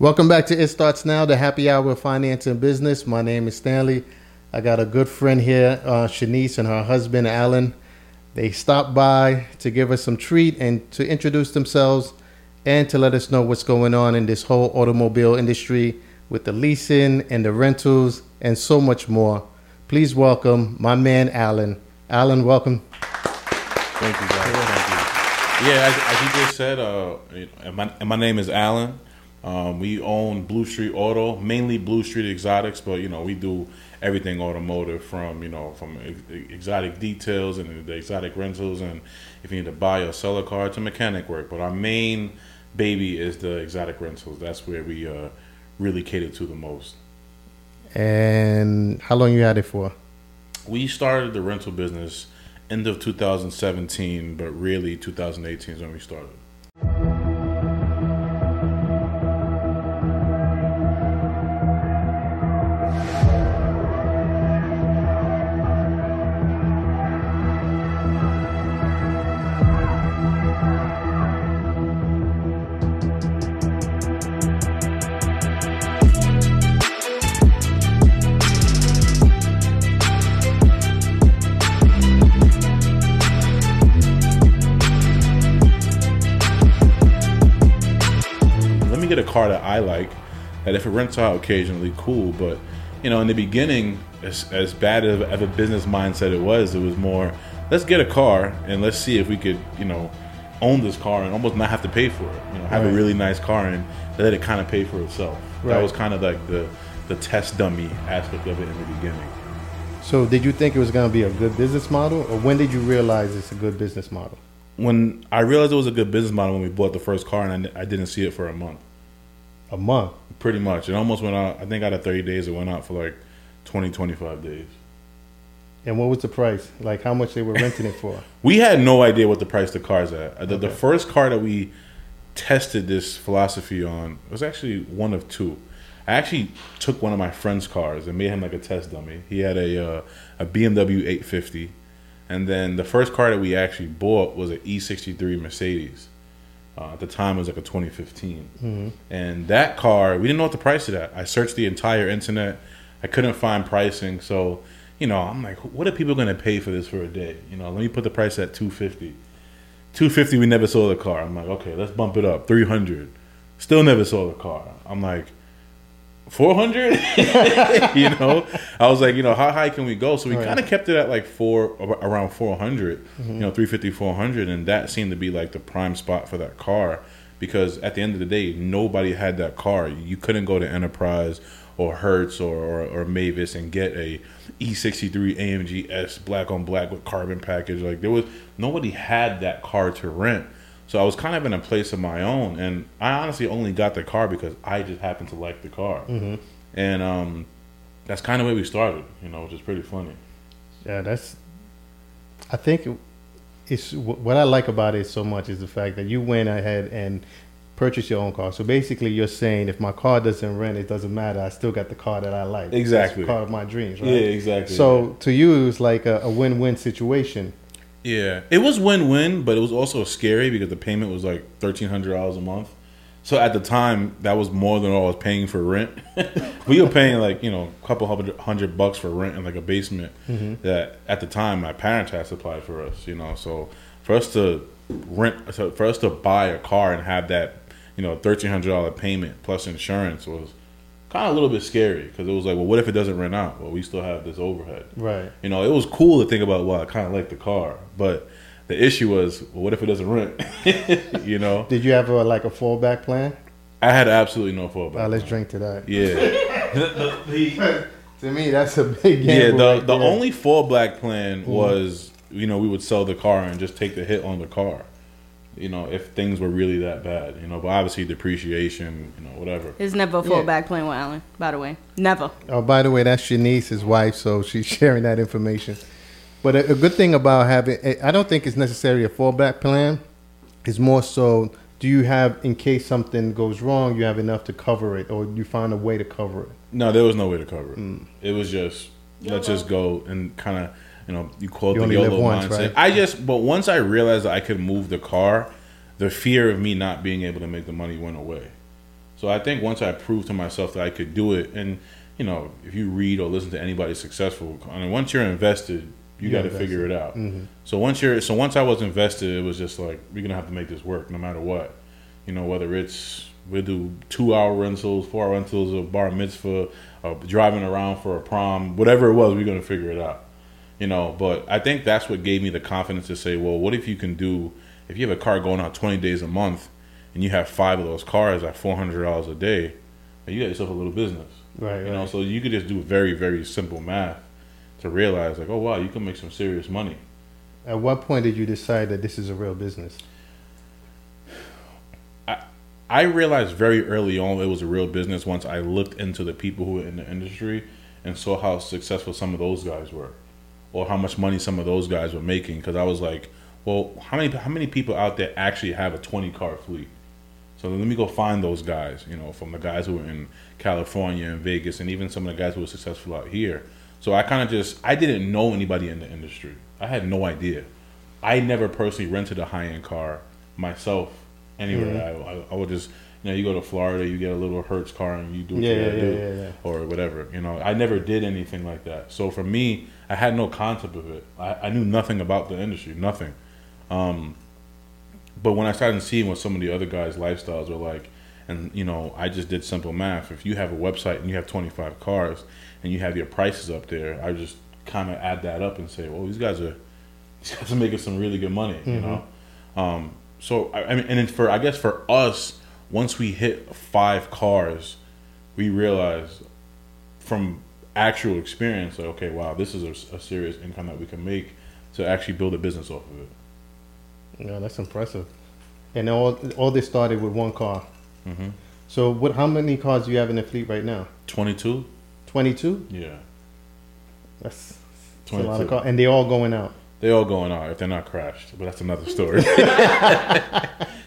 Welcome back to It Starts Now, the happy hour of finance and business. My name is Stanley. I got a good friend here, uh, Shanice, and her husband, Alan. They stopped by to give us some treat and to introduce themselves and to let us know what's going on in this whole automobile industry with the leasing and the rentals and so much more. Please welcome my man, Alan. Alan, welcome. Thank you, guys. Thank you. Yeah, as, as you just said, uh, and my, and my name is Alan. Um, we own Blue Street Auto, mainly Blue Street Exotics, but you know we do everything automotive from you know from exotic details and the exotic rentals, and if you need to buy or sell a car to mechanic work. But our main baby is the exotic rentals. That's where we uh, really cater to the most. And how long you had it for? We started the rental business end of 2017, but really 2018 is when we started. Car that I like. That if it rents out occasionally, cool. But you know, in the beginning, as, as bad of, of a business mindset it was, it was more let's get a car and let's see if we could, you know, own this car and almost not have to pay for it. You know, have right. a really nice car and let it kind of pay for itself. Right. That was kind of like the the test dummy aspect of it in the beginning. So, did you think it was going to be a good business model, or when did you realize it's a good business model? When I realized it was a good business model when we bought the first car, and I, I didn't see it for a month. A month. Pretty much. It almost went out. I think out of 30 days, it went out for like 20, 25 days. And what was the price? Like how much they were renting it for? we had no idea what the price the cars at. The, okay. the first car that we tested this philosophy on was actually one of two. I actually took one of my friend's cars and made him like a test dummy. He had a uh, a BMW 850, and then the first car that we actually bought was an E63 Mercedes. Uh, at the time, it was like a 2015, mm-hmm. and that car we didn't know what the price of that. I searched the entire internet, I couldn't find pricing. So, you know, I'm like, what are people going to pay for this for a day? You know, let me put the price at 250. 250, we never saw the car. I'm like, okay, let's bump it up. 300, still never saw the car. I'm like, 400 you know? I was like you know how high can we go? So we right. kind of kept it at like four around 400 mm-hmm. you know 350 400 and that seemed to be like the prime spot for that car because at the end of the day nobody had that car. You couldn't go to enterprise or hertz or, or, or mavis and get a e63 amg s black on black with carbon package. Like there was nobody had that car to rent so I was kind of in a place of my own, and I honestly only got the car because I just happened to like the car, mm-hmm. and um, that's kind of where we started, you know, which is pretty funny. Yeah, that's. I think it's what I like about it so much is the fact that you went ahead and purchased your own car. So basically, you're saying if my car doesn't rent, it doesn't matter. I still got the car that I like. Exactly, car of my dreams. Right? Yeah, exactly. So to you, it was like a, a win-win situation yeah, it was win-win, but it was also scary because the payment was like thirteen hundred dollars a month. So at the time, that was more than all I was paying for rent. we were paying like you know a couple hundred, hundred bucks for rent in like a basement. Mm-hmm. That at the time my parents had supplied for us. You know, so for us to rent, so for us to buy a car and have that you know thirteen hundred dollar payment plus insurance was kind of a little bit scary because it was like, well, what if it doesn't rent out? Well, we still have this overhead. Right. You know, it was cool to think about. Well, I kind of like the car, but the issue was, well, what if it doesn't rent? you know. Did you have a, like a fallback plan? I had absolutely no fallback. Uh, let's drink to that. Yeah. to me, that's a big Yeah. The right the only fallback plan mm-hmm. was, you know, we would sell the car and just take the hit on the car you know, if things were really that bad, you know. But obviously, depreciation, you know, whatever. It's never a fallback yeah. plan with Alan, by the way. Never. Oh, by the way, that's Shanice, his wife, so she's sharing that information. But a, a good thing about having, I don't think it's necessarily a fallback plan. It's more so, do you have, in case something goes wrong, you have enough to cover it, or you find a way to cover it? No, there was no way to cover it. Mm. It was just, let's just go and kind of you know, you quote you the YOLO once, mindset. Right? I just, but once I realized I could move the car, the fear of me not being able to make the money went away. So I think once I proved to myself that I could do it, and you know, if you read or listen to anybody successful, I mean, once you're invested, you got to figure it out. Mm-hmm. So once you're, so once I was invested, it was just like we're gonna have to make this work no matter what. You know, whether it's we do two hour rentals, four hour rentals, a bar mitzvah, uh, driving around for a prom, whatever it was, we're gonna figure it out. You know, but I think that's what gave me the confidence to say, well, what if you can do? If you have a car going out twenty days a month, and you have five of those cars at four hundred dollars a day, and you got yourself a little business. Right. You right. know, so you could just do very, very simple math to realize, like, oh wow, you can make some serious money. At what point did you decide that this is a real business? I realized very early on it was a real business once I looked into the people who were in the industry and saw how successful some of those guys were, or how much money some of those guys were making. Because I was like, well, how many how many people out there actually have a twenty car fleet? So let me go find those guys. You know, from the guys who were in California and Vegas, and even some of the guys who were successful out here. So I kind of just I didn't know anybody in the industry. I had no idea. I never personally rented a high end car myself anywhere. Mm-hmm. I, I, I would just you know you go to Florida, you get a little Hertz car, and you do what Yeah, you gotta yeah, do, yeah, yeah. or whatever. You know, I never did anything like that. So for me, I had no concept of it. I, I knew nothing about the industry, nothing. Um, but when I started seeing what some of the other guys' lifestyles were like, and you know, I just did simple math. If you have a website and you have 25 cars and you have your prices up there, I just kind of add that up and say, well, these guys are these guys are making some really good money, you know. Um, so I, I mean, and then for I guess for us, once we hit five cars, we realized from actual experience, like, okay, wow, this is a, a serious income that we can make to actually build a business off of it. Yeah, that's impressive. And all all this started with one car. Mm-hmm. So, what? How many cars do you have in the fleet right now? 22? Twenty-two. Yeah. That's, that's a lot of cars, and they all going out. They all going out if they're not crashed, but that's another story.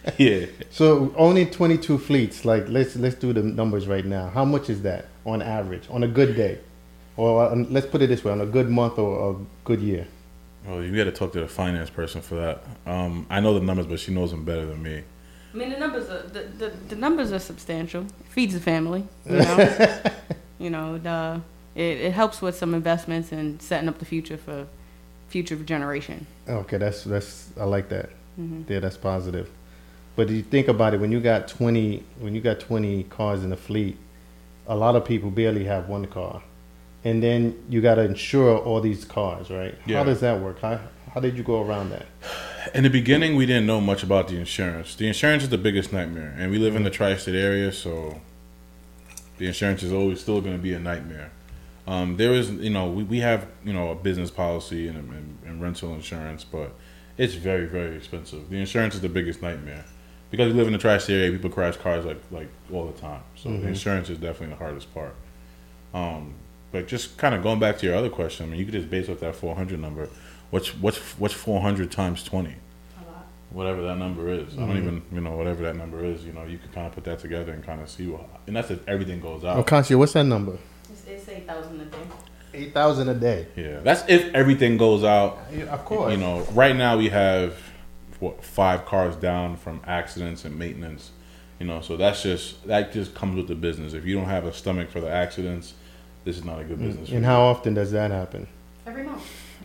yeah. So only twenty-two fleets. Like let's let's do the numbers right now. How much is that on average on a good day, or uh, let's put it this way: on a good month or a good year? Well, you got to talk to the finance person for that. Um, I know the numbers, but she knows them better than me. I mean, the numbers are the, the, the numbers are substantial. Feeds the family, you know. you know, the, it, it helps with some investments and setting up the future for future generation. Okay, that's that's I like that. hmm Yeah, that's positive. But you think about it when you got twenty when you got twenty cars in the fleet, a lot of people barely have one car, and then you got to insure all these cars, right? Yeah. How does that work? How how did you go around that? In the beginning, we didn't know much about the insurance. The insurance is the biggest nightmare, and we live in the tri-state area, so the insurance is always still going to be a nightmare. Um, there is, you know, we, we have, you know, a business policy and, and, and rental insurance, but it's very, very expensive. The insurance is the biggest nightmare because we live in the tri-state area. People crash cars like like all the time, so Mhm. the insurance is definitely the hardest part. Um, but just kind of going back to your other question, I mean, you could just base off that 400 number. What's what's what's 400 times 20? Whatever that number is, I don't Mhm. even you know whatever that number is. You know, you can kind of put that together and kind of see what, and that's if everything goes out. Oh, Kasia, what's that number? It's, it's eight thousand a day. Eight thousand a day. Yeah, that's if everything goes out. Of course. You know, right now we have what five cars down from accidents and maintenance. You know, so that's just that just comes with the business. If you don't have a stomach for the accidents, this is not a good business. for And you. how often does that happen? Every month.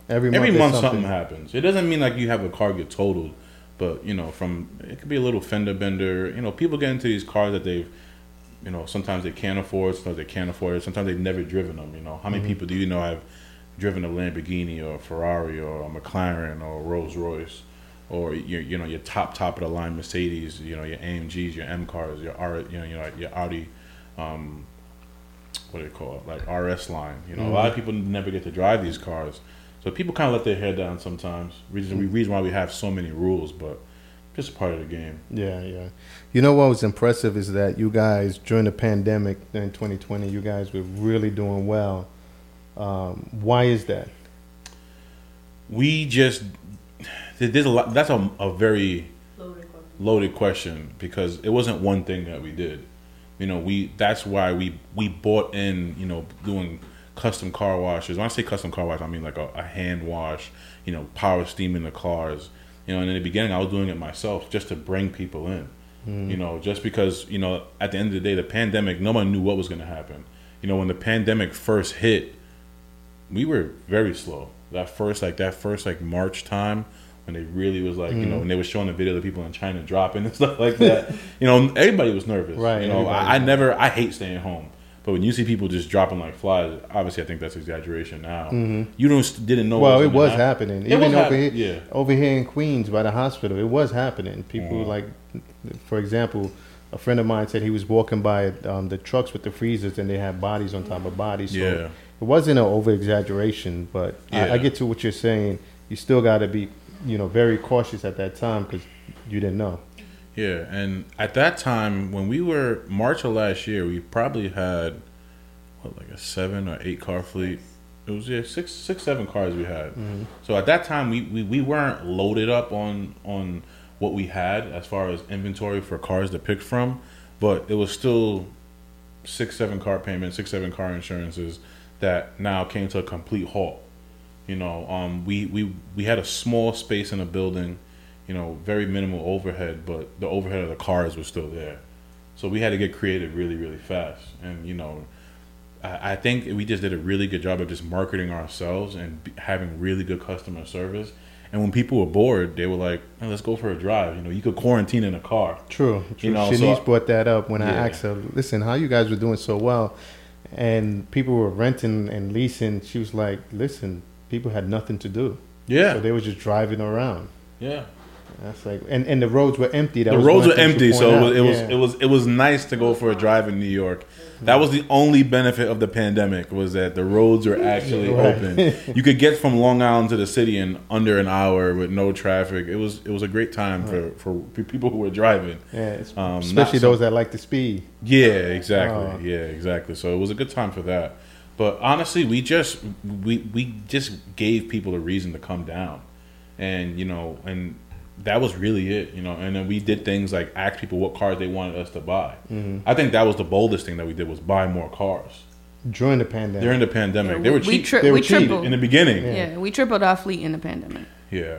Every month. Every month something. happens. It doesn't mean like you have a car get totaled, but you know, from it could be a little fender bender. You know, people get into these cars that they've, you know, sometimes they can't afford, sometimes they can't afford it, sometimes they've never driven them. You know, how many Mhm. people do you know have driven a Lamborghini or a Ferrari or a McLaren or a Rolls Royce? Or your, you know, your top top of the line Mercedes, you know, your AMGs, your M cars, your R, you know, your, your Audi, um, what do you call it, like RS line. You know, a lot of people never get to drive these cars, so people kind of let their hair down sometimes. Reason reason why we have so many rules, but just part of the game. Yeah, yeah. You know what was impressive is that you guys during the pandemic in 2020, you guys were really doing well. Um, why is that? We just there's a lot. That's a, a very Loaded question. loaded question because it wasn't one thing that we did. You know, we that's why we we bought in. You know, doing custom car washes. When I say custom car wash, I mean like a, a hand wash. You know, power steaming the cars. You know, and in the beginning, I was doing it myself just to bring people in. Mm. You know, just because you know, at the end of the day, the pandemic, no one knew what was going to happen. You know, when the pandemic first hit, we were very slow. That first, like that first, like March time when they really was like, you know, when they were showing the video of the people in China dropping and stuff like that. you know, everybody was nervous. Right, You know, I, I never, I hate staying home. But when you see people just dropping like flies, obviously I think that's exaggeration now. You don't didn't know. Mm-hmm. Well, it was happen. happening. It Even was over hap- here, yeah. over here in Queens by the hospital, it was happening. People Mhm. like, for example, a friend of mine said he was walking by um, the trucks with the freezers and they had bodies on top of bodies. So Yeah. it wasn't an over exaggeration, but I, I get to what you're saying. You still got to be, you know, very cautious at that time because you didn't know. Yeah, and at that time when we were March of last year, we probably had what like a seven or eight car fleet. It was yeah six six seven cars we had. Mm-hmm. So at that time we, we, we weren't loaded up on on what we had as far as inventory for cars to pick from, but it was still six seven car payments, six seven car insurances that now came to a complete halt. You know, um, we, we we had a small space in a building, you know, very minimal overhead, but the overhead of the cars was still there. So we had to get creative really, really fast. And you know, I, I think we just did a really good job of just marketing ourselves and b- having really good customer service. And when people were bored, they were like, "Hey, "Let's go for a drive." You know, you could quarantine in a car. True. True. You know, Shanice so- brought that up when I asked her, listen, how you guys were doing so well? And people were renting and leasing. She was like, listen, people had nothing to do. Yeah, So they were just driving around. yeah. That's like, and, and the roads were empty. That the roads were empty, so it was, out. it was Yeah. it was it was nice to go for a drive in New York. That was the only benefit of the pandemic was that the roads were actually Right. open. You could get from Long Island to the city in under an hour with no traffic. It was it was a great time for for people who were driving. Yeah, Um, especially so- those that like the speed. Yeah, exactly. Oh. Yeah, exactly. So it was a good time for that. But honestly, we just we we just gave people a reason to come down, and you know, and that was really it. You know, and then we did things like ask people what cars they wanted us to buy. Mm-hmm. I think that was the boldest thing that we did was buy more cars During the pandemic. during the pandemic. Yeah, they were we- we cheap tri- They were we cheap tripled. in the beginning. Yeah. we tripled our fleet in the pandemic. Yeah.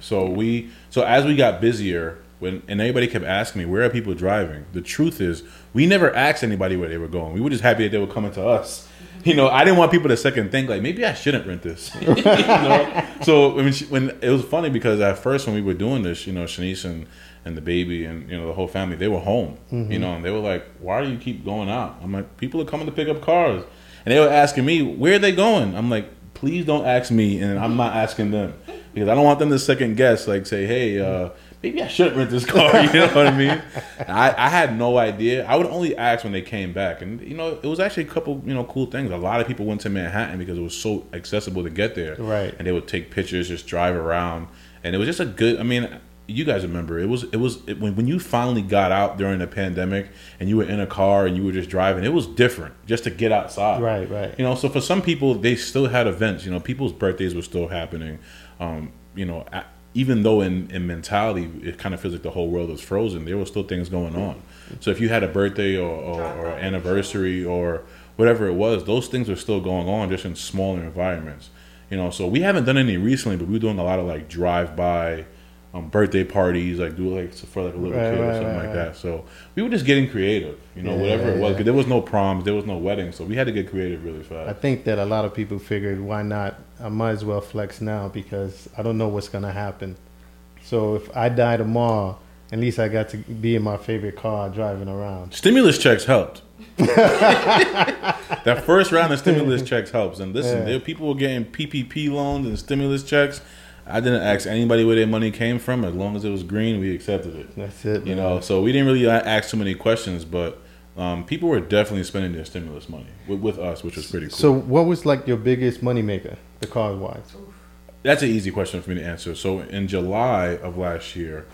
So we so as we got busier, when and everybody kept asking me where are people driving. The truth is, we never asked anybody where they were going. We were just happy that they were coming to us. You know, I didn't want people to second think like maybe I shouldn't rent this. you know? So when, she, when it was funny because at first when we were doing this, you know, Shanice and and the baby and you know the whole family they were home. You know, and they were like, "Why do you keep going out?" I'm like, "People are coming to pick up cars," and they were asking me, "Where are they going?" I'm like, "Please don't ask me, and I'm not asking them because I don't want them to second guess. Like, say, hey, uh, maybe I shouldn't rent this car. You know what I mean? I, I had no idea. I would only ask when they came back, and you know, it was actually a couple, you know, cool things. A lot of people went to Manhattan because it was so accessible to get there, Right. And they would take pictures, just drive around, and it was just a good. I mean. You guys remember it was it was it, when when you finally got out during the pandemic and you were in a car and you were just driving. It was different just to get outside, Right, right. you know, so for some people, they still had events. You know, people's birthdays were still happening. Um, you know, even though in, in mentality it kind of feels like the whole world is frozen, there were still things going on. So if you had a birthday or, or, or anniversary or whatever it was, those things were still going on, just in smaller environments. You know, so we haven't done any recently, but we're doing a lot of like drive by. Um, birthday parties, like do like for like a little Right, kid or right, something right, like that. So we were just getting creative, you know, Yeah, whatever it was. 'Cause there was no proms, there was no weddings, so we had to get creative really fast. I think that a lot of people figured, why not? I might as well flex now because I don't know what's going to happen. So if I die tomorrow, at least I got to be in my favorite car driving around. Stimulus checks helped. that first round of stimulus checks helps. And listen, Yeah. there people were getting PPP loans and stimulus checks. I didn't ask anybody where their money came from. As long as it was green, we accepted it. That's it. You man. know, so we didn't really ask too many questions, but um, people were definitely spending their stimulus money with, with us, which was pretty cool. So what was like your biggest moneymaker, the car wise? That's an easy question for me to answer. So in July of last year,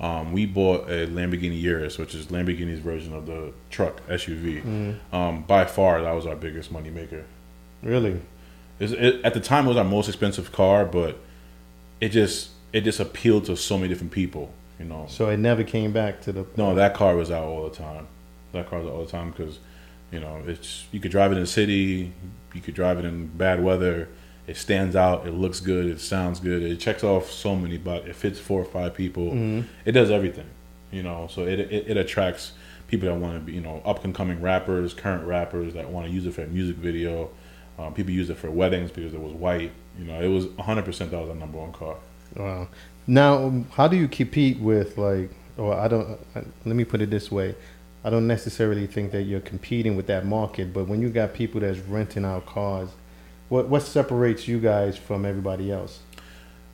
um, we bought a Lamborghini Urus, which is Lamborghini's version of the truck SUV. Mm-hmm. Um, by far, that was our biggest money maker. Really? It, at the time, it was our most expensive car, but it just it just appealed to so many different people. You know, So it never came back to the. no, that car was out all the time. That car was out all the time because, you know, it's you could drive it in the city, you could drive it in bad weather. It stands out. It looks good. It sounds good. It checks off so many, but it fits four or five people. Mm-hmm. It does everything. You know, so it it, it attracts people that want to be you know up and coming rappers, current rappers that want to use it for a music video. Um, people use it for weddings because it was white. You know, it was 100 percent that was a number one car. Wow. Now, um, how do you compete with like? Or I don't. uh, Let me put it this way. I don't necessarily think that you're competing with that market, but when you got people that's renting out cars, what what separates you guys from everybody else?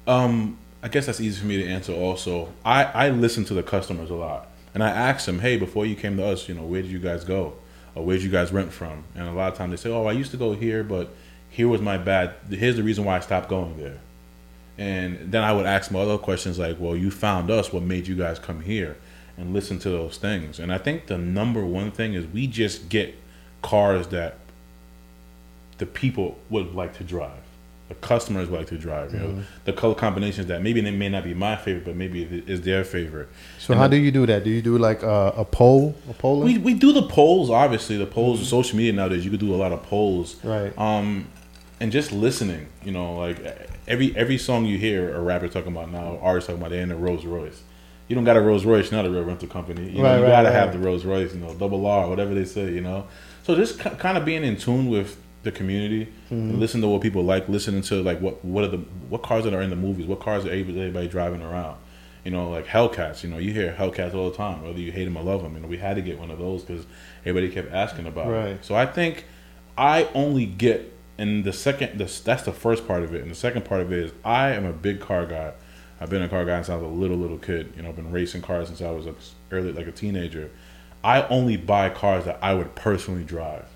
Um, I guess that's easy for me to answer. Also, I I listen to the customers a lot, and I ask them, hey, before you came to us, you know, where did you guys go, or where did you guys rent from? And a lot of times they say, oh, I used to go here, but here was my bad. Here's the reason why I stopped going there. And then I would ask my other questions like, well, you found us. What made you guys come here? And listen to those things. And I think the number one thing is we just get cars that the people would like to drive. The customers would like to drive. You know, the color combinations that maybe they may not be my favorite, but maybe it is their favorite. So how do you do that? Do you do like a, a poll, a poll? We, we do the polls, obviously. The polls, mm social media nowadays, you could do a lot of polls. Right. Um, and just listening, you know, like every every song you hear a rapper talking about now, artists talking about, they're in a Rolls Royce. You don't got a Rolls Royce, not a real rental company. You know, Right, you right, gotta right. have the Rolls Royce, you know, double R, whatever they say, you know. So just ki- kind of being in tune with the community, Mm-hmm. and listen to what people like, listening to like what what are the what cars that are in the movies, what cars are everybody driving around. You know, like Hellcats. You know, you hear Hellcats all the time, whether you hate them or love them. You know, we had to get one of those because everybody kept asking about it. Right. So I think I only get, and the second, the, that's the first part of it, and the second part of it is I am a big car guy. I've been a car guy since I was a little little kid. You know, I've been racing cars since I was a, early like a teenager. I only buy cars that I would personally drive.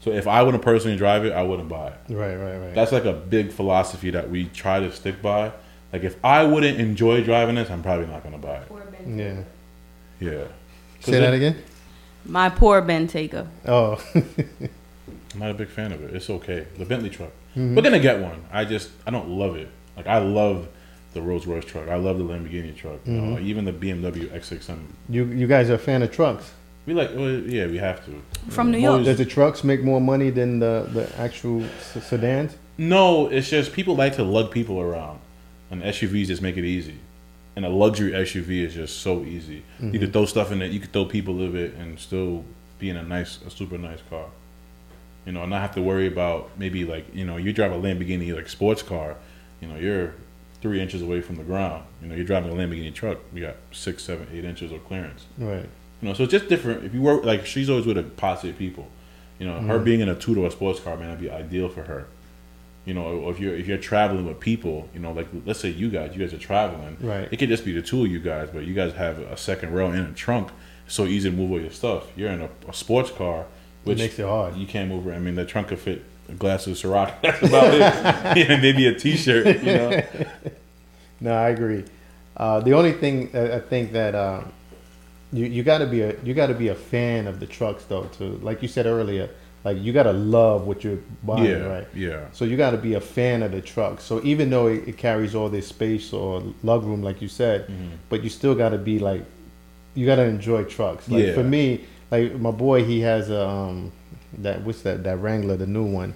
So if I wouldn't personally drive it, I wouldn't buy it. Right, right, right. That's like a big philosophy that we try to stick by. Like if I wouldn't enjoy driving this, I'm probably not gonna buy it. yeah. Yeah. Say that again. My poor Bentayga. Oh, I'm not a big fan of it. It's okay. The Bentley truck. Mm-hmm. We're gonna get one. I just I don't love it. Like I love the Rolls Royce truck. I love the Lamborghini truck. You know, Mm-hmm. even the BMW X6M. you you guys are a fan of trucks. We like. Well, yeah, we have to. From New York. always- Does the trucks make more money than the the actual s- sedans? No, it's just people like to lug people around, and SUVs just make it easy. And a luxury SUV is just so easy. You could throw stuff in it. You could throw people in it, and still be in a nice, a super nice car. You know, and not have to worry about maybe like you know you drive a Lamborghini like sports car. You know, you're three inches away from the ground. You know, you're driving a Lamborghini truck. You got six, seven, eight inches of clearance. Right. You know, so it's just different. If you work like she's always with a posse of people. You know, her mm-hmm. being in a two door sports car may not be ideal for her. You know, or if you're if you're traveling with people, you know, like let's say you guys, you guys are traveling. Right. It could just be the two of you guys, but you guys have a second row in a trunk. It's so easy to move all your stuff. You're in a, a sports car, which makes it hard. You can't move. around. I mean, the trunk could fit a glass of Ciroc. That's about it. yeah, maybe a T-shirt. You know. No, I agree. Uh, the only thing I think that uh, you you got to be a you got to be a fan of the trucks though. To like you said earlier, like you got to love what you're buying, Yeah. right? Yeah. So you got to be a fan of the truck. So even though it, it carries all this space or lug room, like you said, Mm-hmm. but you still got to be like, you got to enjoy trucks. Like Yeah. for me, like my boy, he has a um, that what's that that Wrangler, the new one.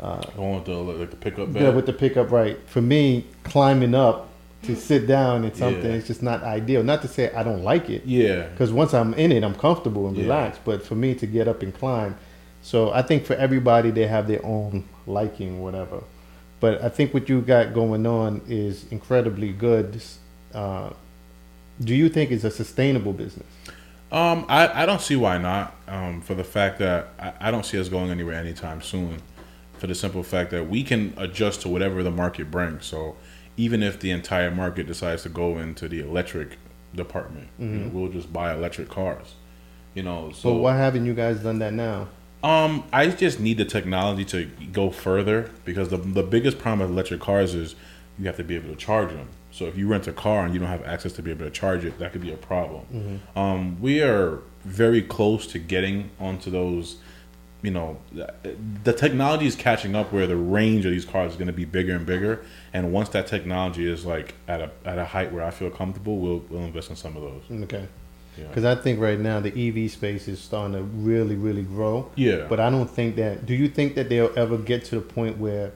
I want the like the pickup bed. Yeah, with the pickup right. For me, climbing up to sit down in something, Yeah. it's just not ideal. Not to say I don't like it, yeah. because once I'm in it, I'm comfortable and Yeah. relaxed. But for me to get up and climb, so I think for everybody they have their own liking, whatever. But I think what you got going on is incredibly good. Uh, do you think it's a sustainable business? Um, I, I don't see why not. Um, for the fact that I, I don't see us going anywhere anytime soon. For the simple fact that we can adjust to whatever the market brings. So even if the entire market decides to go into the electric department, you know, we'll just buy electric cars. You know, so So why haven't you guys done that now? um, I just need the technology to go further because the the biggest problem with electric cars is you have to be able to charge them. So if you rent a car and you don't have access to be able to charge it, that could be a problem. Um, we are very close to getting onto those. You know, the technology is catching up where the range of these cars is going to be bigger and bigger. And once that technology is like at a at a height where I feel comfortable, we'll we'll invest in some of those. Okay. Yeah. Because I think right now the EV space is starting to really, really grow. Yeah. But I don't think that. Do you think that they'll ever get to the point where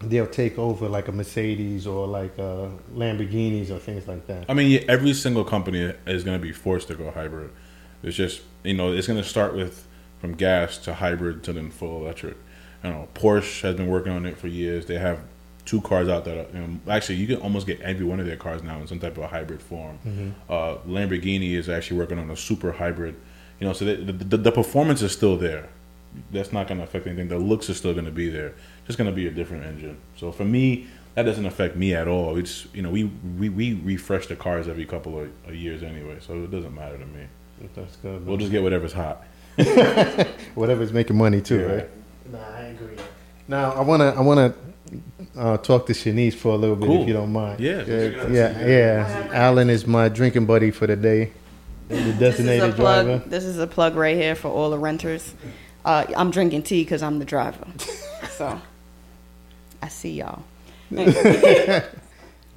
they'll take over like a Mercedes or like uh, Lamborghinis or things like that. I mean, yeah, every single company is going to be forced to go hybrid. It's just you know it's going to start with from gas to hybrid to then full electric. You know, Porsche has been working on it for years. They have two cars out that are, you know, actually you can almost get every one of their cars now in some type of a hybrid form. Mm-hmm. Uh, Lamborghini is actually working on a super hybrid. You know, so the, the, the performance is still there. That's not going to affect anything. The looks are still going to be there. Just going to be a different engine. So for me, that doesn't affect me at all. It's you know we we, we refresh the cars every couple of, of years anyway, so it doesn't matter to me. That's good. We'll just get whatever's hot. Whatever's making money too, Yeah. right? Nah, I agree. Now I wanna I wanna uh, talk to Shanice for a little bit Cool. if you don't mind. Yeah. yeah, yeah. yeah. Alan is my drinking buddy for the day. The This is a designated plug. driver. This is a plug right here for all the renters. Uh, I'm drinking tea because I'm the driver. so I see y'all.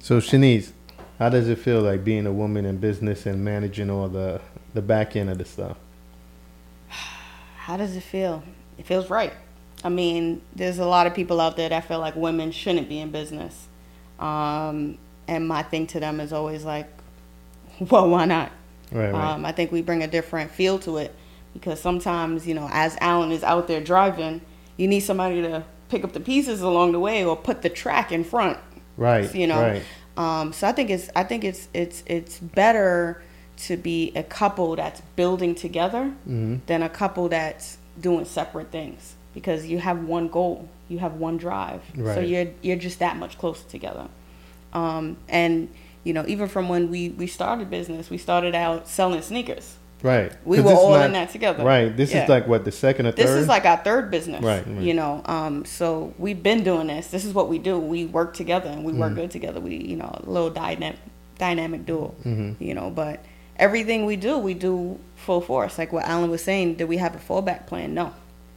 So Shanice, how does it feel like being a woman in business and managing all the the back end of the stuff? How does it feel? It feels right. I mean, there's a lot of people out there that feel like women shouldn't be in business. Um, and my thing to them is always like, well, why not? Right, right. Um, I think we bring a different feel to it because sometimes, you know, as Alan is out there driving, you need somebody to pick up the pieces along the way or put the track in front. right. You know, Right. um, so I think it's I think it's it's it's better to be a couple that's building together hmm than a couple that's doing separate things because you have one goal, you have one drive, right. so you're you're just that much closer together. Um, and you know, even from when we we started business, we started out selling sneakers. Right. We were all not- in that together. Right. This Yeah. is like what the second or third. This is like our third business, Right, right. You know, um, so we've been doing this. This is what we do. We work together and we Mm. work good together. We, you know, a little dynamic, dynamic duo. Mhm. You know, but everything we do, we do full force. Like what Alan was saying, do we have a fallback plan? No,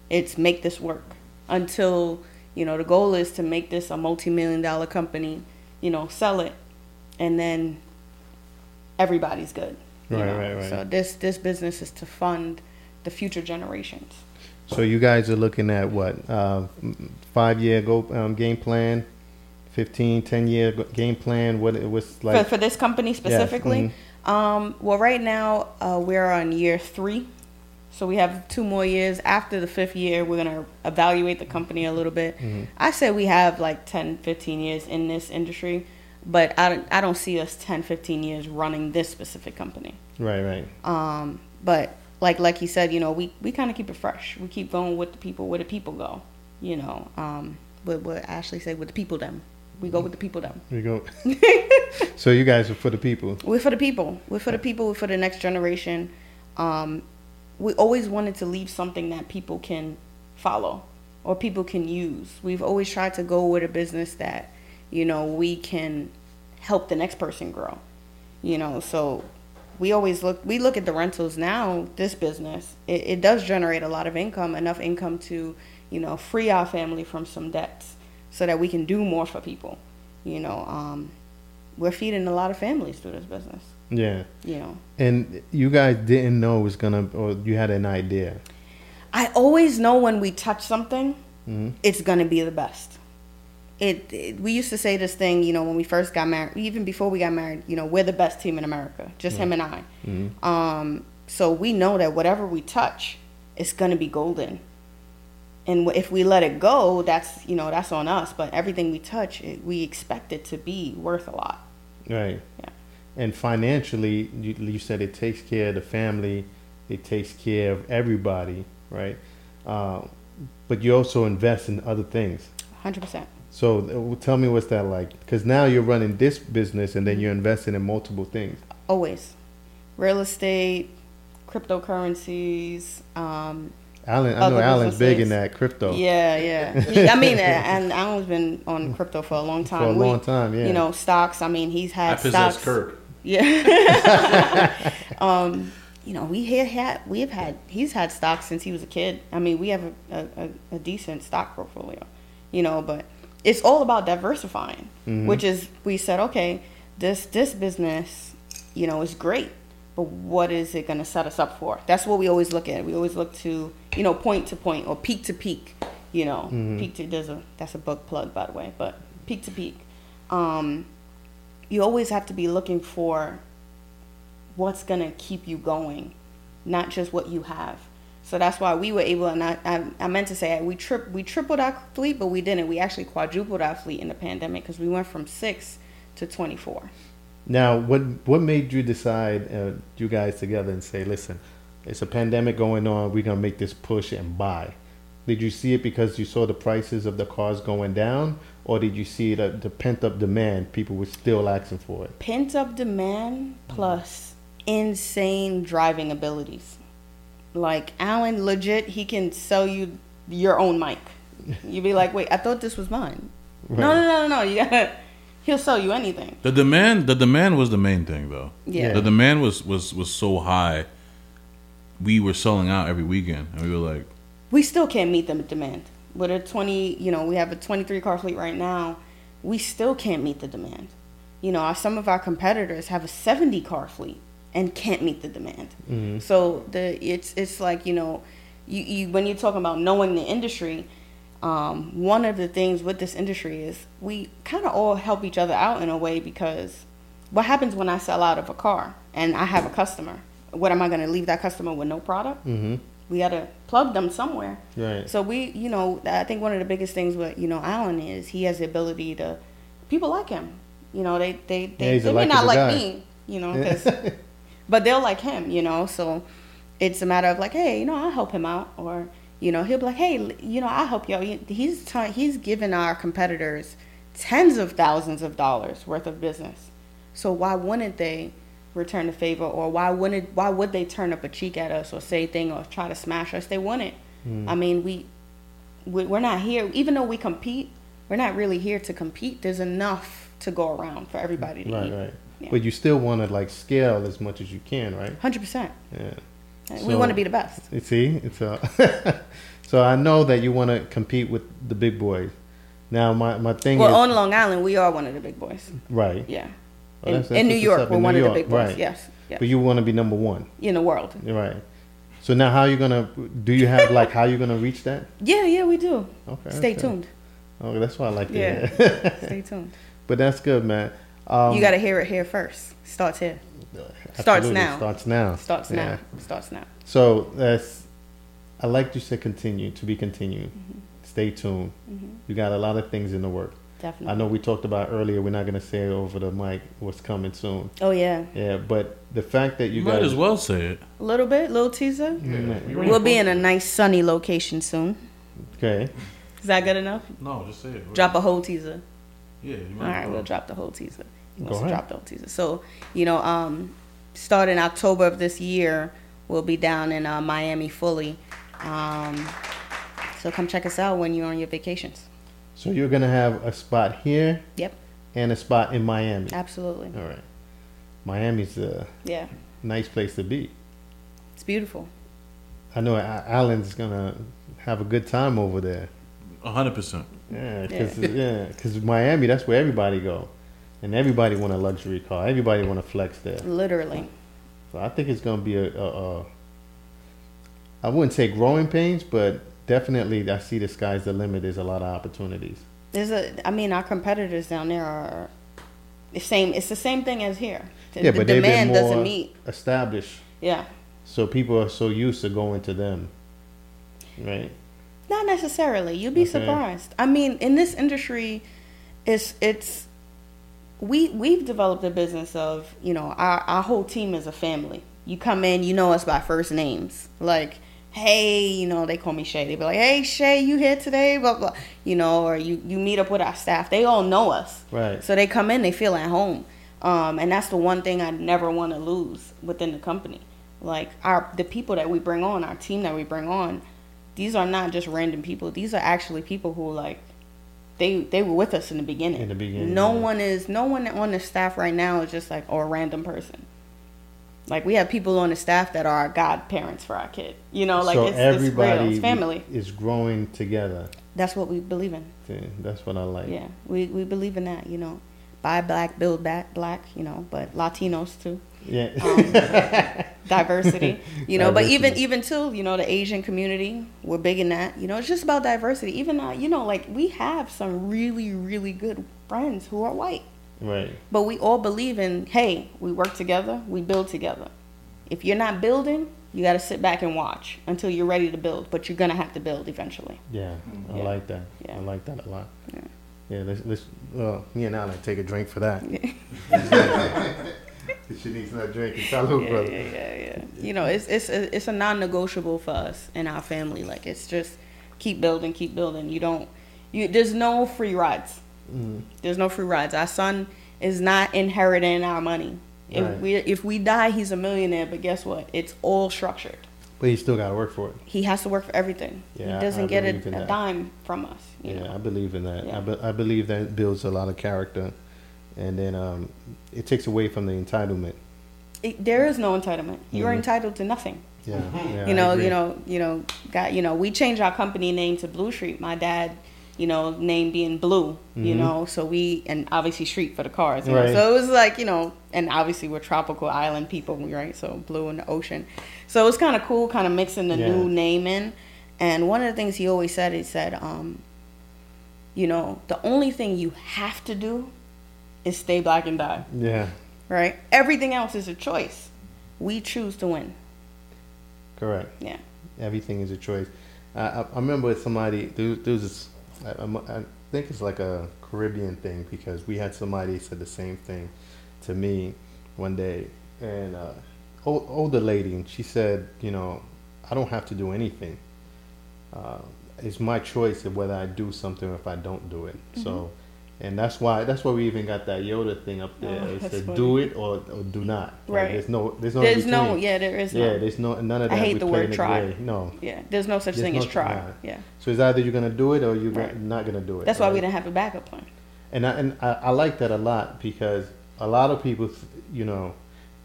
it's make this work until you know the goal is to make this a multi-million dollar company. You know, sell it, and then everybody's good. Right, know? right, right. So this this business is to fund the future generations. So you guys are looking at what uh, five year go um, game plan, 15, 10 year game plan. What it was like? for, for this company specifically. mhm. Um, well, right now uh, we're on year three, so we have two more years. After the fifth year, we're gonna evaluate the company a little bit. Mhm. I say we have like 10, 15 years in this industry, but I don't, I don't see us 10, 15 years running this specific company. Right, right. Um, but like like he said, you know, we, we kind of keep it fresh. We keep going with the people where the people go. You know, um, what what Ashley said with the people them. We go with the people them. You go. so you guys are for the people. We're for the people. We're for the people. We're for the next generation. Um, we always wanted to leave something that people can follow or people can use. We've always tried to go with a business that, you know, we can help the next person grow. You know, so we always look we look at the rentals now, this business, it, it does generate a lot of income, enough income to, you know, free our family from some debts so that we can do more for people. You know, um, we're feeding a lot of families through this business. Yeah. You know, And you guys didn't know it was gonna, or you had an idea. I always know when we touch something, hmm it's gonna be the best. It, it. We used to say this thing, you know, when we first got married, even before we got married. You know, we're the best team in America, just him and I. hmm Um, so we know that whatever we touch, it's gonna be golden. And if we let it go, that's you know that's on us. But everything we touch, it, we expect it to be worth a lot. Right. Yeah. And financially, you, you said it takes care of the family, it takes care of everybody, right? Uh, but you also invest in other things. Hundred percent. So uh, tell me what's that like? Because now you're running this business and then you're investing in multiple things. Always, real estate, cryptocurrencies. Um, Alan, I know Other Alan's big in that crypto Yeah, yeah. He- I mean, uh, and Alan's been on crypto for a long time. for a We- long time. Yeah. You know, stocks. I mean, he's I had possess stocks. Kirk. Yeah. um, you know, we had, had we have had he's had stocks since he was a kid. I mean, we have a, a, a, a decent stock portfolio. You know, but it's all about diversifying, Mhm. which is we said, okay, this this business, you know, is great, but what is it going to set us up for? That's what we always look at. We always look to, you know, point to point or peak to peak. You know, peak to there's a that's a book plug by the way, but peak to peak. Um, you always have to be looking for what's gonna keep you going, not just what you have. So that's why we were able, and I, I, I meant to say we trip we tripled our fleet, but we didn't. We actually quadrupled our fleet in the pandemic because we went from six to twenty four. Now, what what made you decide uh, you guys together and say, listen, it's a pandemic going on. We're gonna make this push and buy. Did you see it because you saw the prices of the cars going down, or did you see the, the pent up demand? People were still asking for it. Pent up demand plus insane driving abilities. Like Alan, legit, he can sell you your own mic. You'd be like, wait, I thought this was mine. No, Right. no, no, no, no. You gotta, he'll sell you anything. The demand, the demand was the main thing, though. Yeah. The demand was was was so high. We were selling out every weekend, and we were like, we still can't meet the demand. With a 20, you know, we have a 23 car fleet right now. We still can't meet the demand. You know, our- some of our competitors have a 70 car fleet and can't meet the demand. So the it's it's like you know, you, you when you're talking about knowing the industry, um, one of the things with this industry is we kind of all help each other out in a way because what happens when I sell out of a car and I have a customer? What am I going to leave that customer with no product? Mm-hmm. We got to plug them somewhere. Right. So we, you know, I think one of the biggest things with you know Alan is he has the ability to, people like him. You know, they they they, a they may not like guy. me. You know, 'cause- but they'll like him. You know, so it's a matter of like, hey, you know, I'll help him out, or you know, he'll be like, hey, you know, I'll help you. out. He's t- he's given our competitors tens of thousands of dollars worth of business. So why wouldn't they return the favor, or why wouldn't why would they turn up a cheek at us, or say thing, or try to smash us? They wouldn't. Mm. I mean, we we- we're not here. Even though we compete, we're not really here to compete. There's enough to go around for everybody to Right, eat. right. Yeah. But you still want to like scale as much as you can, right? Hundred percent. Yeah. We So- want to be the best. You see, it's a. so I know that you want to compete with the big boys. Now my my thing Well, is on Long Island, we are one of the big boys. right. Yeah. Oh, In, that's- that's in New York, we're In one New of the big boys. right. Yes. yes. But you want to be number one, in the world. right? So now, how are you gonna? Do you have like how you gonna reach that? Yeah, yeah, we do. Okay. Stay okay. tuned. Oh, that's why I like to Yeah. Stay tuned. but that's good, man. Um, you got to hear it here first. Starts here. starts absolutely, now. Starts now. Starts Yeah. now. Starts now. So that's. I like you said continue to be continued. Mm-hmm. Stay tuned. You got a lot of things in the work. Definitely. I know we talked about earlier. We're not gonna say over the mic. What's coming soon? Oh yeah. Yeah, but the fact that you you might as well say it. A little bit, little teaser. Mm, We'll be in a nice sunny location soon. okay. Is that good enough? No, just say it. Drop a whole teaser. Yeah. You All right, we'll drop the whole teaser. Go Let's ahead. drop the whole teaser. So, you know, um, starting October of this year, we'll be down in uh, Miami fully. Um, so come check us out when you're on your vacations. So you're gonna have a spot here Yep, and a spot in Miami. absolutely. All right. Miami's a Yeah, nice place to be. it's beautiful. I know A- Alan's gonna have a good time over there. hundred percent. Yeah, because yeah, 'cause Miami, that's where everybody go, and everybody want a luxury car. Everybody want to flex there. Literally. So I think it's gonna be a, a, a I wouldn't say growing pains, but definitely I see the sky's the limit. There's a lot of opportunities. There's a, I mean, our competitors down there are the same. It's the same thing as here. The, yeah, the but they've been demand doesn't meet. established, Yeah, so people are so used to going to them, right? Not necessarily. You'd be Okay. surprised. I mean, in this industry, it's it's we we've developed a business of you know our our whole team is a family. You come in, you know us by first names. Like, hey, you know they call me Shay. They be like, hey Shay, you here today? Blah blah. You know, or you you meet up with our staff. They all know us. Right. So they come in, they feel at home. Um, and that's the one thing I never want to lose within the company. Like our the people that we bring on, our team that we bring on, these are not just random people. These are actually people who like they they were with us in the beginning. In the beginning, No yeah. one is no one on the staff right now is just like or a random person. Like we have people on the staff that are godparents for our kid. You know, like so it's, it's everybody. It's family. is growing together. That's what we believe in. See, That's what I like. Yeah, we we believe in that. You know, buy black, build back black. You know, but Latinos too. Yeah. um, diversity. You know, but even even too, you know, the Asian community, we're big in that. You know, it's just about diversity. Even uh, you know, like we have some really really good friends who are white, right. but we all believe in hey, we work together, we build together. If you're not building, you got to sit back and watch until you're ready to build. But you're gonna have to build eventually. Yeah. I Yeah. like that. Yeah. I like that a lot. Yeah. Yeah. let's let's. Well, me and Alan take a drink for that. she needs not drinking. Salud, yeah, brother. yeah, yeah, yeah. You know, it's it's a, it's a non-negotiable for us and our family. Like it's just keep building, keep building. You don't, you there's no free rides. Mm. There's no free rides. Our son is not inheriting our money. If Right. we if we die, he's a millionaire. But guess what? It's all structured. But you still got to work for it. He has to work for everything. Yeah, he doesn't I get in a, a dime from us. You Yeah, know? I believe in that. Yeah. I, be, I believe that builds a lot of character, and then um, it takes away from the entitlement. It, there is no entitlement. You're Mhm. entitled to nothing. Yeah, yeah you know, you know, you know, got you know, we changed our company name to Blue Street. My dad, you know, name being Blue, you Mhm. know, so we and obviously Street for the cars. You know? Right. So it was like you know, and obviously we're tropical island people, right? So blue in the ocean. So it was kind of cool, kind of mixing the Yeah. new name in. And one of the things he always said, he said, um, you know, the only thing you have to do is stay black and die, Yeah, right? Everything else is a choice. We choose to win. correct. Yeah. Everything is a choice. I, I, I remember somebody there, there was this. I, I'm- think it's like a Caribbean thing because we had somebody said the same thing to me one day, and uh, old, older lady, and she said, you know, I don't have to do anything. Uh, it's my choice of whether I do something or if I don't do it. So, and that's why that's why we even got that Yoda thing up there. Oh, it that's funny. "Do it or, or do not." Like, Right. there's no there's no There's no, yeah, there is no. Yeah, there's no none of that. I hate we the word the try. No. Yeah, there's no such There's thing no- as try. Yeah, So it's either you're gonna do it or you're Right. not gonna do it. that's why we didn't have a backup plan. And I, and I, I like that a lot because a lot of people, you know,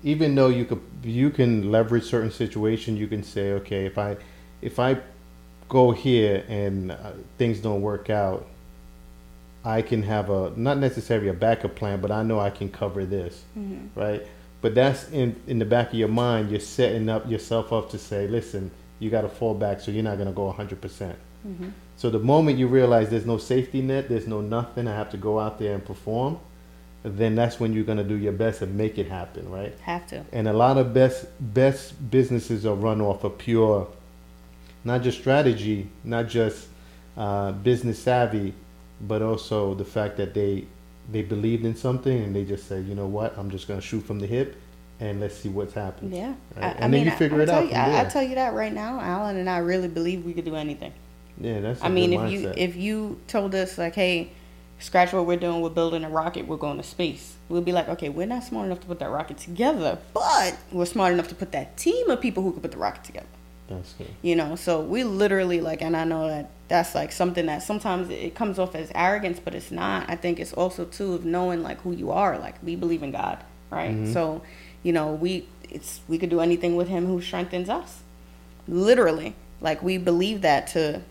even though you could you can leverage certain situations, you can say, okay, if I if I go here and uh, things don't work out, I can have a not necessarily a backup plan, but I know I can cover this, Mm-hmm. right? But that's in in the back of your mind. You're setting up yourself up to say, listen, you got to fall back, so you're not gonna go 100 percent. Mm-hmm. So the moment you realize there's no safety net, there's no nothing, I have to go out there and perform, then that's when you're gonna do your best and make it happen, right? Have to. And a lot of best best businesses are run off of pure, not just strategy, not just uh, business savvy, but also the fact that they they believed in something and they just said, you know what, I'm just gonna shoot from the hip, and let's see what's happening. Yeah. Right. I, And I then mean, you figure I, it out You, I, tell you that right now, Alan and I really believe we could do anything. Yeah, that's. I I mean, if you if you told us like, hey, scratch what we're doing, we're building a rocket, we're going to space. We'll be like, okay, we're not smart enough to put that rocket together, but we're smart enough to put that team of people who could put the rocket together. that's good. You know, so we literally like, and I know that that's like something that sometimes it comes off as arrogance, but it's not. I think it's also too of knowing like who you are. Like we believe in God, right? Mhm. So, you know, we it's we could do anything with Him who strengthens us. Literally, like we believe that. To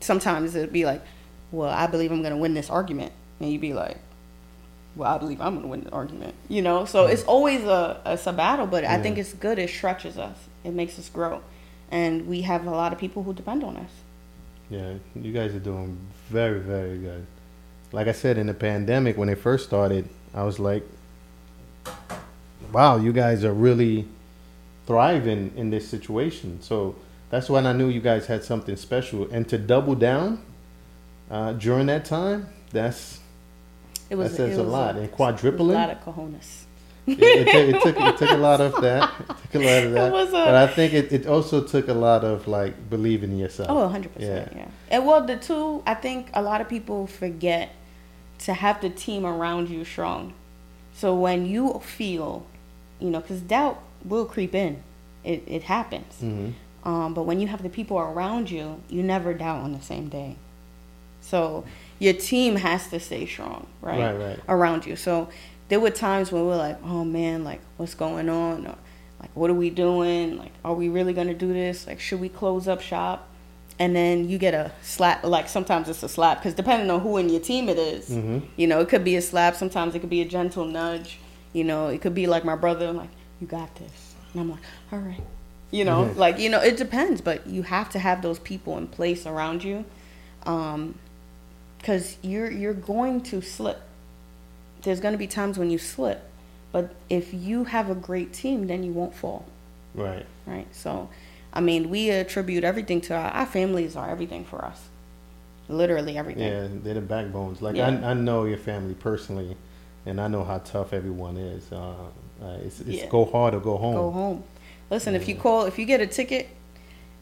sometimes it'd be like, well, I believe I'm gonna win this argument, and you'd be like. Well, I believe I'm gonna win the argument, you know. So it's always a it's a battle, but I think it's good. It stretches us. It makes us grow and we have a lot of people who depend on us. Yeah, you guys are doing very, very good. Like I said, in the pandemic, when it first started, I was like, wow, you guys are really thriving in this situation. So that's when I knew you guys had something special. And to double down uh, during that time, that's It was that says a lot. it And quadrupling, a lot of cojones. It, it, took, it, took, it took a lot of that. It took a lot of that. a- but I think it, it also took a lot of like believing in yourself. Oh, 100 percent. Yeah. And well, the two, I think a lot of people forget to have the team around you strong. So when you feel, you know, because doubt will creep in, it it happens. hmm Um, but when you have the people around you, you never doubt on the same day. So your team has to stay strong, right? Right, right. Around you. So there were times when we are like, oh man, like what's going on? Or, like what are we doing? Like are we really gonna do this? Like should we close up shop? And then you get a slap. Like sometimes it's a slap because depending on who in your team it is, Mhm. you know, it could be a slap. Sometimes it could be a gentle nudge. You know, it could be like my brother, like, you got this. And I'm like, all right. You know, Mhm. like, you know, it depends, but you have to have those people in place around you. Um, cause you're, you're going to slip. There's going to be times when you slip, but if you have a great team, then you won't fall. Right. Right. So, I mean, we attribute everything to our, our families are everything for us. Literally everything. Yeah, they're the backbones. Like Yeah. I, I know your family personally, and I know how tough everyone is. Uh, uh, it's, it's Yeah. go hard or go home. Go home. Listen, if you call, if you get a ticket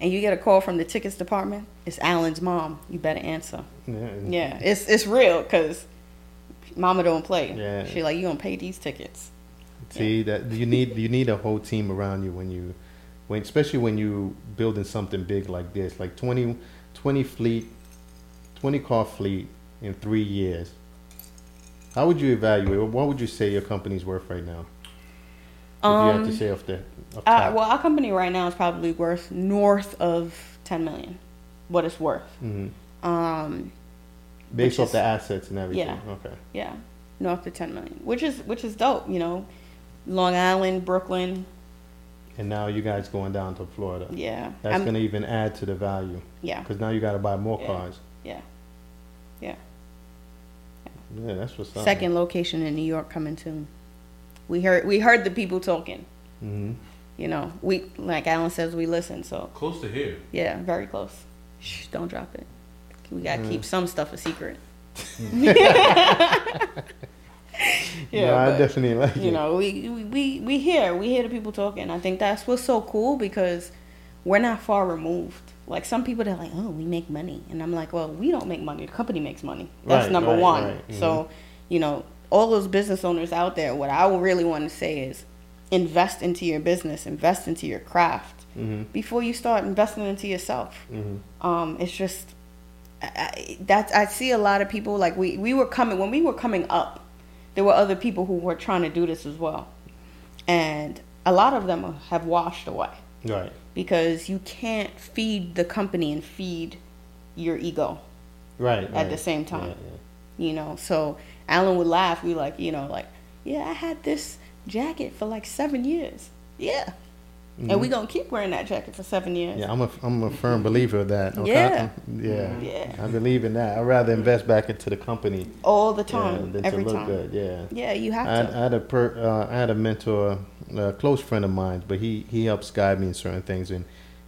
and you get a call from the tickets department, it's Alan's mom. You better answer. Yeah. Yeah, it's it's real because mama don't play. Yeah. She like you gonna pay these tickets. See that you need you need a whole team around you when you when especially when you building something big like this, like 20, 20 fleet, twenty car fleet in three years. How would you evaluate? What would you say your company's worth right now? If you have to Um, say off the off Uh, well, our company right now is probably worth north of ten million. What it's worth. Mhm. Um, Based which off is- the assets and everything. yeah. Okay. yeah, north of ten million, which is which is dope. You know, Long Island, Brooklyn. And now you guys going down to Florida. Yeah, That's I'm- going to even add to the value yeah, because now you got to buy more cars. Yeah. cars. yeah. Yeah, that's what's up. Second location in New York coming soon. We heard we heard the people talking. hmm You know, we like Alan says we listen. So Close to here. yeah, very close. Shh, don't drop it. We gotta Mm. keep some stuff a secret. Yeah, yeah, I but, definitely like you it. know, we, we we we hear we hear the people talking. I think that's what's so cool because we're not far removed. Like some people, they're like, "Oh, we make money," and I'm like, "Well, we don't make money. The company makes money. That's Right, number right, one." right. Mhm. So, you know, all those business owners out there, what I really want to say is, invest into your business, invest into your craft hmm before you start investing into yourself. hmm Um, it's just I, I, I see a lot of people like we we were coming when we were coming up. There were other people who were trying to do this as well, and a lot of them have washed away Right. because you can't feed the company and feed your ego. Right. At right. the same time. Yeah, You know, so Alan would laugh. We like, you know, like, yeah, I had this jacket for like seven years. Yeah, and we're gonna keep wearing that jacket for seven years. Mm-hmm. Yeah, I'm a I'm a firm believer of that. Okay? Yeah. Yeah. Yeah. I believe in that. I'd rather invest back into the company All the yeah, time, than every to time. good. Yeah. Yeah, you have I to. I had a per, uh, I had a mentor, a close friend of mine, but he he helps guide me in certain things, and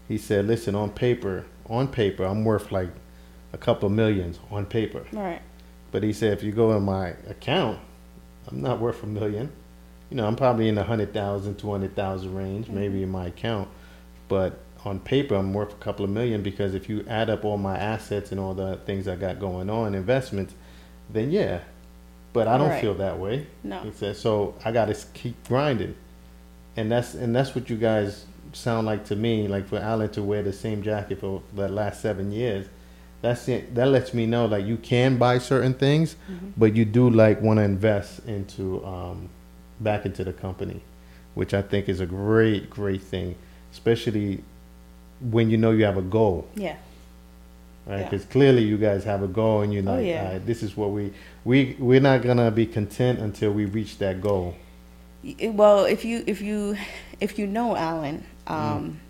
he said, "Listen, on paper, on paper, I'm worth like a couple of millions on paper, right. but he said if you go in my account, I'm not worth a million. You know, I'm probably in the hundred thousand, two hundred thousand range, maybe in my account, but on paper, I'm worth a couple of million because if you add up all my assets and all the things I got going on, investments, then yeah." But I don't Right. feel that way. No. "So I got to keep grinding," and that's and that's what you guys sound like to me. Like for Alan to wear the same jacket for the last seven years, that's it. That lets me know like you can buy certain things, but you do like want to invest into um, back into the company, which I think is a great great thing, especially when you know you have a goal Yeah. right? Yeah. Because clearly you guys have a goal, and you're Oh, like, yeah. "All right, this is what we we we're not gonna be content until we reach that goal. Well, if you if you if you know Alan, um,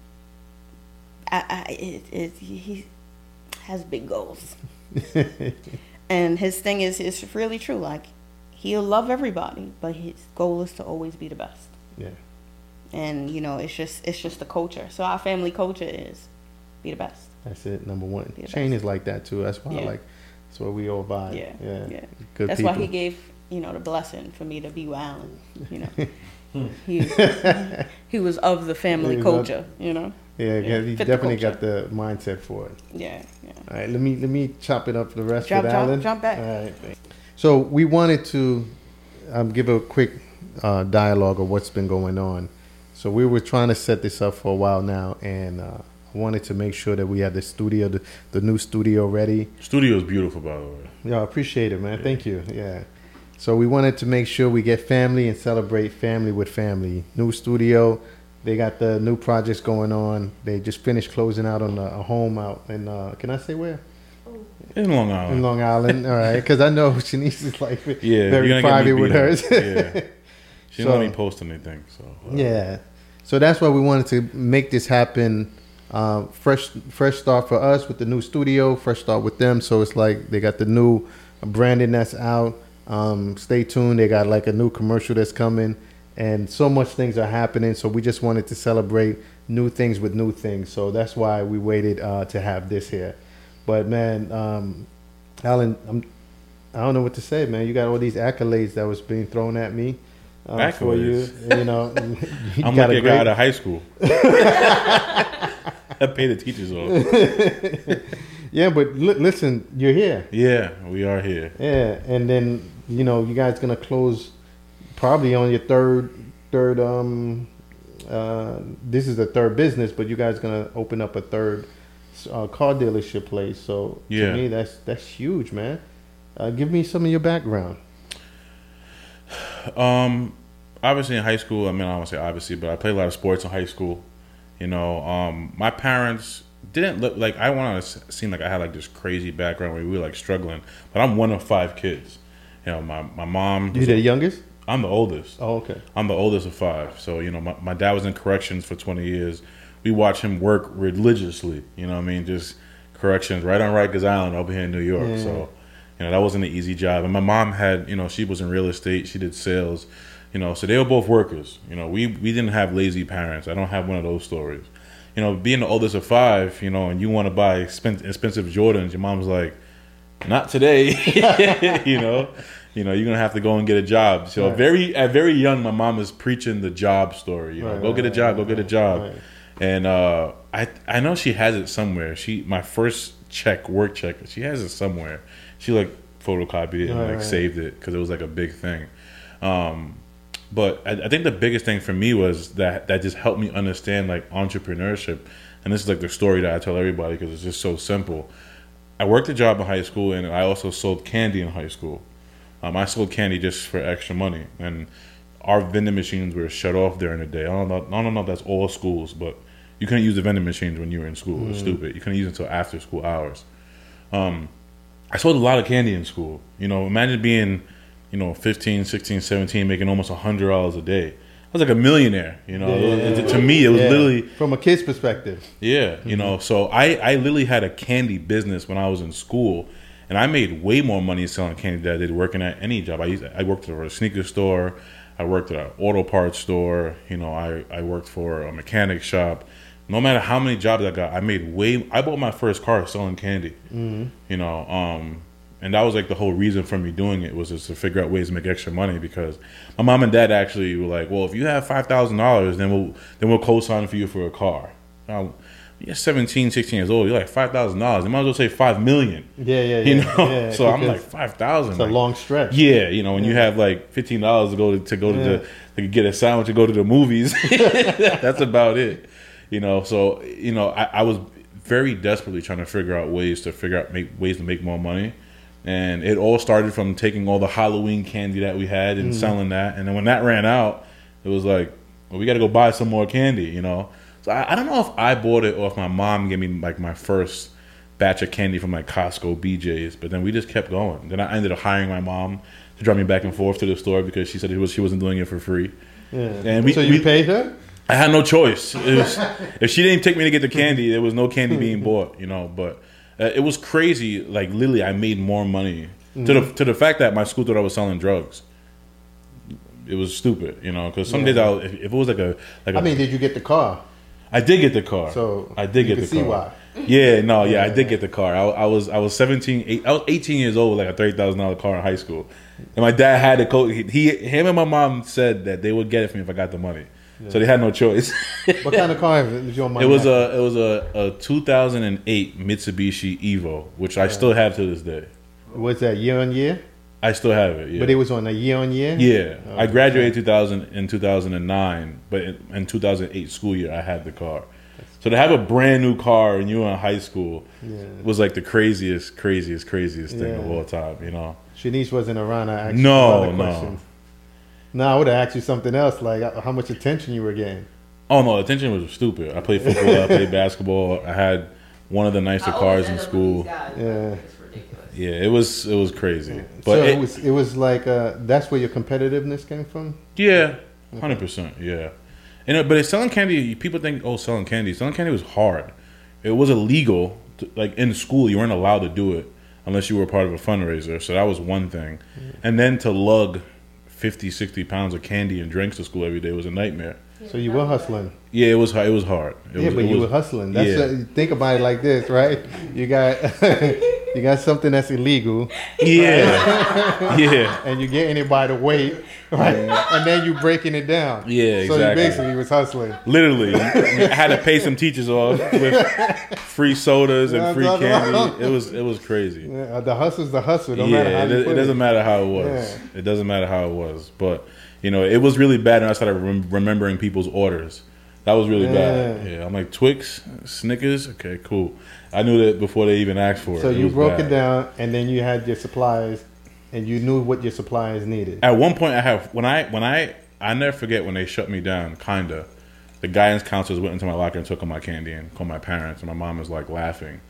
I, I it, it, he has big goals, and his thing is it's really true. Like he'll love everybody, but his goal is to always be the best. Yeah, And you know, it's just it's just the culture. So our family culture is be the best. that's it. Number one. Shane is like that too. That's why I Yeah. like. That's what we all buy. Yeah, yeah. yeah. Good That's people. why he gave you know the blessing for me to be with Alan. You know, hmm. he he was of the family of- culture. You know. yeah, yeah, he fit the definitely got the mindset for it. Yeah, yeah. All right, let me let me chop it up for the rest Jump, with jump, Alan. jump back. All right. So we wanted to um, give a quick uh, dialogue of what's been going on. So we were trying to set this up for a while now, and uh, I wanted to make sure that we had the studio, the, the new studio ready. Studio is beautiful, by the way. Yeah, I appreciate it, man. Thank you. Yeah. So we wanted to make sure we get family and celebrate family with family. New studio. They got the new projects going on. They just finished closing out on a, a home out in. Uh, can I say where? In Long Island. In Long Island. All right, because I know Shanice is like Yeah, very you're gonna get me private with hers. Yeah. She didn't So- let me post anything. So uh, Yeah. So that's why we wanted to make this happen. Uh, fresh, fresh start for us with the new studio. Fresh start with them. So it's like they got the new branding that's out. Um, stay tuned. They got like a new commercial that's coming, and so much things are happening. So we just wanted to celebrate new things with new things. So that's why we waited uh, to have this here. But man, um, Alan, I'm, I don't know what to say, man. You got all these accolades that was being thrown at me. Uh, for you, you know, you I'm got like a a guy out of high school. I pay the teachers off. Yeah, but li- listen, you're here. Yeah, we are here. Yeah, and then you know you guys gonna close probably on your third third um uh this is the third business, but you guys gonna open up a third uh, car dealership place. So Yeah. to me that's that's huge, man. Uh, give me some of your background. Um, obviously in high school, I mean, I don't want to say obviously, but I played a lot of sports in high school. You know, um, my parents didn't look like I want to seem like I had like this crazy background where we were like struggling, but I'm one of five kids. You know, my my mom. You the youngest? I'm the oldest. Oh, okay. I'm the oldest of five. So, you know, my, my dad was in corrections for 20 years. We watch him work religiously, you know what I mean? Just corrections right on Rikers Island over here in New York. Yeah. So, you know, that wasn't an easy job. And my mom had, you know, she was in real estate, she did sales, you know, so they were both workers. You know, we, we didn't have lazy parents. I don't have one of those stories. You know, being the oldest of five, you know, and you want to buy expen- expensive Jordans, your mom's like, not today, you know. You know, you're gonna have to go and get a job. So Right. very at very young, my mom is preaching the job story. You know, Right, go right, get a right, job, go get a job. And uh, I I know she has it somewhere. She my first check, work check, she has it somewhere. She like photocopied it and Right, like right. saved it because it was like a big thing. Um, but I, I think the biggest thing for me was that that just helped me understand like entrepreneurship. And this is like the story that I tell everybody because it's just so simple. I worked a job in high school and I also sold candy in high school. Um, I sold candy just for extra money, and our vending machines were shut off during the day. I don't know. I don't know if that's all schools, but you couldn't use the vending machines when you were in school. It was stupid. You couldn't use it until after school hours. Um, I sold a lot of candy in school. You know, imagine being, you know, 15, 16, 17, making almost $100 a day. I was like a millionaire, you know. Yeah. To- to me, it was Yeah. literally from a kid's perspective. yeah, you know, so I, I literally had a candy business when I was in school, and I made way more money selling candy than I did working at any job. I used I worked at a sneaker store, I worked at an auto parts store, you know, I, I worked for a mechanic shop. No matter how many jobs I got, I made way. I bought my first car selling candy, you know, um, and that was like the whole reason for me doing it was just to figure out ways to make extra money because my mom and dad actually were like, well, if you have five thousand dollars, then we'll then we'll co-sign for you for a car. Now, you're 17, 16 years old. You're like five thousand dollars. You might as well say five million. Yeah, yeah, yeah. You know. yeah, so I'm like five thousand. it's a long stretch. Yeah, you know, when you have like fifteen dollars to go to, to go to Yeah. the to get a sandwich to go to the movies, that's about it. You know, so you know, I, I was very desperately trying to figure out ways to figure out make ways to make more money. And it all started from taking all the Halloween candy that we had and mm-hmm. selling that. And then when that ran out, it was like, well, we got to go buy some more candy, you know. So I, I don't know if I bought it or if my mom gave me like my first batch of candy from like Costco, BJ's. But then we just kept going. Then I ended up hiring my mom to drive me back and forth to the store because she said was she wasn't doing it for free. Yeah. And we- so you we- paid her? I had no choice. It was, if she didn't take me to get the candy, there was no candy being bought, you know. But uh, it was crazy. Like literally, I made more money to the to the fact that my school thought I was selling drugs. It was stupid, you know. Because some Yeah. days I, if, if it was like a like I a- mean, did you get the car? I did get the car. So I did you get can the see car. why. Yeah, no, yeah, I did get the car. I, I was I was seventeen, eight, I was eighteen years old with like a thirty thousand dollar car in high school, and my dad had the coat. He, he, him and my mom said that they would get it for me if I got the money, so they had no choice. What kind of car was your it was a it was a, a two thousand and eight Mitsubishi Evo, which I still have to this day. Was that year on year? I still have it. Yeah. But it was on a year on year. yeah, Oh, I graduated 2000 in 2009, but in, in 2008 school year I had the car. So to have a brand new car when you were in high school Yeah. was like the craziest, craziest, craziest thing of all time. You know? Shanice wasn't around. I asked you No, no. Questions. No, I would have asked you something else, like uh, how much attention you were getting. Oh no, attention was stupid. I played football, I played basketball. I had one of the nicer cars in school. Yeah. Yeah, it was it was crazy. But so it, it, was it was like uh, that's where your competitiveness came from. yeah, hundred percent. Yeah, and uh, but it's selling candy. People think oh, selling candy. Selling candy was hard. It was illegal. To, like in school, you weren't allowed to do it unless you were part of a fundraiser. So that was one thing. And then to lug 50, 60 pounds of candy and drinks to school every day was a nightmare. So you were hustling. Yeah, it was. hard. It was hard. It yeah, was, but you was- were hustling. That's yeah. uh, think about it like this, right? You got you got something that's illegal, Yeah, yeah, and you're getting it by the weight, right? and then you're breaking it down. Yeah, So exactly. you basically was hustling. literally. I had to pay some teachers off with free sodas and Yeah, free candy. right. It was it was crazy. Yeah, the hustle's the hustle. No matter how yeah, you it, it doesn't matter how it was. Yeah. It doesn't matter how it was. But you know, it was really bad, and I started rem- remembering people's orders. That was really bad. Yeah. Yeah, I'm like Twix, Snickers. Okay, cool. I knew that before they even asked for it. So you was broke bad. it down, and then you had your supplies, and you knew what your supplies needed. At one point, I have when I when I I never forget when they shut me down. Kinda, the guidance counselors went into my locker and took all my candy and called my parents, and my mom was like laughing,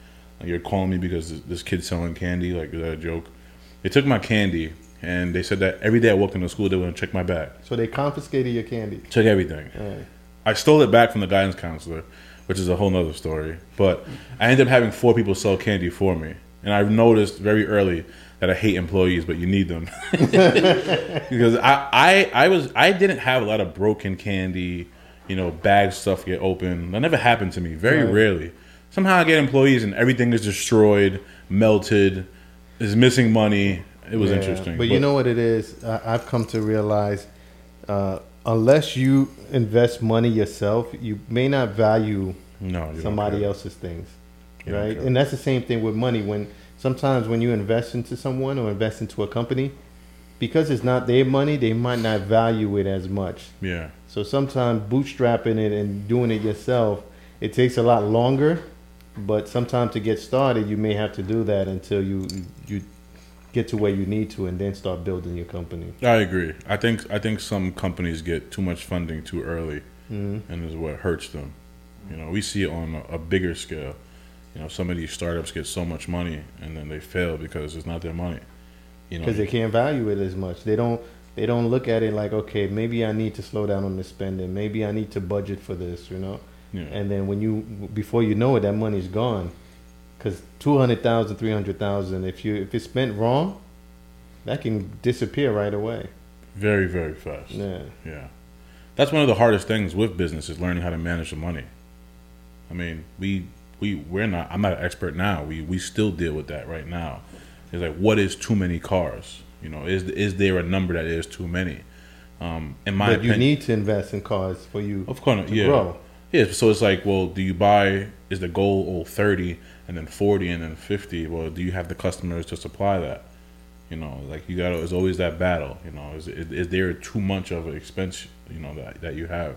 like you're calling me because this, this kid's selling candy. Like is that a joke? They took my candy and they said that every day I walked into school they were gonna check my bag, So they confiscated your candy. check everything. Right. I stole it back from the guidance counselor, which is a whole nother story. But I ended up having four people sell candy for me. And I noticed very early that I hate employees, but you need them. because I, I, I was I didn't have a lot of broken candy, you know, bag stuff get open. That never happened to me. Very Right. rarely. Somehow I get employees and everything is destroyed, melted, is missing money. It was Yeah, interesting. But, you know what it is? I, I've come to realize, uh, unless you invest money yourself, you may not value no, somebody else's things, You right? And that's the same thing with money. When sometimes when you invest into someone or invest into a company, because it's not their money, they might not value it as much. Yeah. So sometimes bootstrapping it and doing it yourself, it takes a lot longer. But sometimes to get started, you may have to do that until you you get to where you need to, and then start building your company. I agree. I think I think some companies get too much funding too early, Mm-hmm. and is what hurts them. You know, we see it on a, a bigger scale. You know, some of these startups get so much money and then they fail because it's not their money. You know, because they can't value it as much. They don't they don't look at it like okay, maybe I need to slow down on the spending. Maybe I need to budget for this. You know, yeah. and then when you before you know it, that money's gone. Because 200,000, 300,000, if you if it's spent wrong, that can disappear right away. very very fast. Yeah. Yeah. That's one of the hardest things with business is learning how to manage the money. I mean, we we we're not I'm not an expert now. We we still deal with that right now. It's like what is too many cars? You know, is is there a number that is too many? Um in my but opinion you need to invest in cars for you Of course, to yeah. grow. Yeah, so it's like, well, do you buy is the goal oh, 30 and then 40 and then 50? Well, do you have the customers to supply that? You know, like you got to it's always that battle, you know, is, is is there too much of an expense, you know, that that you have?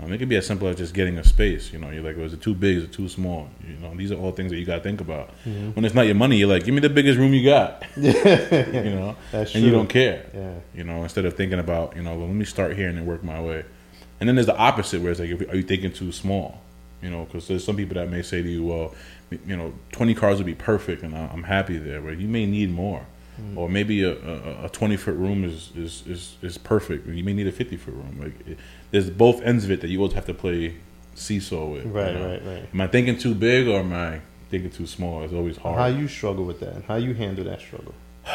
Um, it could be as simple as just getting a space. You know, you're like, well, is it too big? Is it too small? You know, these are all things that you got to think about. Mm-hmm. When it's not your money, you're like, give me the biggest room you got. you know, and you don't care Yeah. you know, instead of thinking about, you know, well, let me start here and then work my way. And then there's the opposite where it's like, are you thinking too small? You know, because there's some people that may say to you, well, you know, 20 cars would be perfect and I'm happy there, but you may need more. Mm. Or maybe a, a, a 20 foot room is, is, is, is perfect. You may need a 50 foot room. Like, it, there's both ends of it that you always have to play seesaw with. you Right, know? right, right. Am I thinking too big or am I thinking too small? It's always hard. How you struggle with that? How you handle that struggle?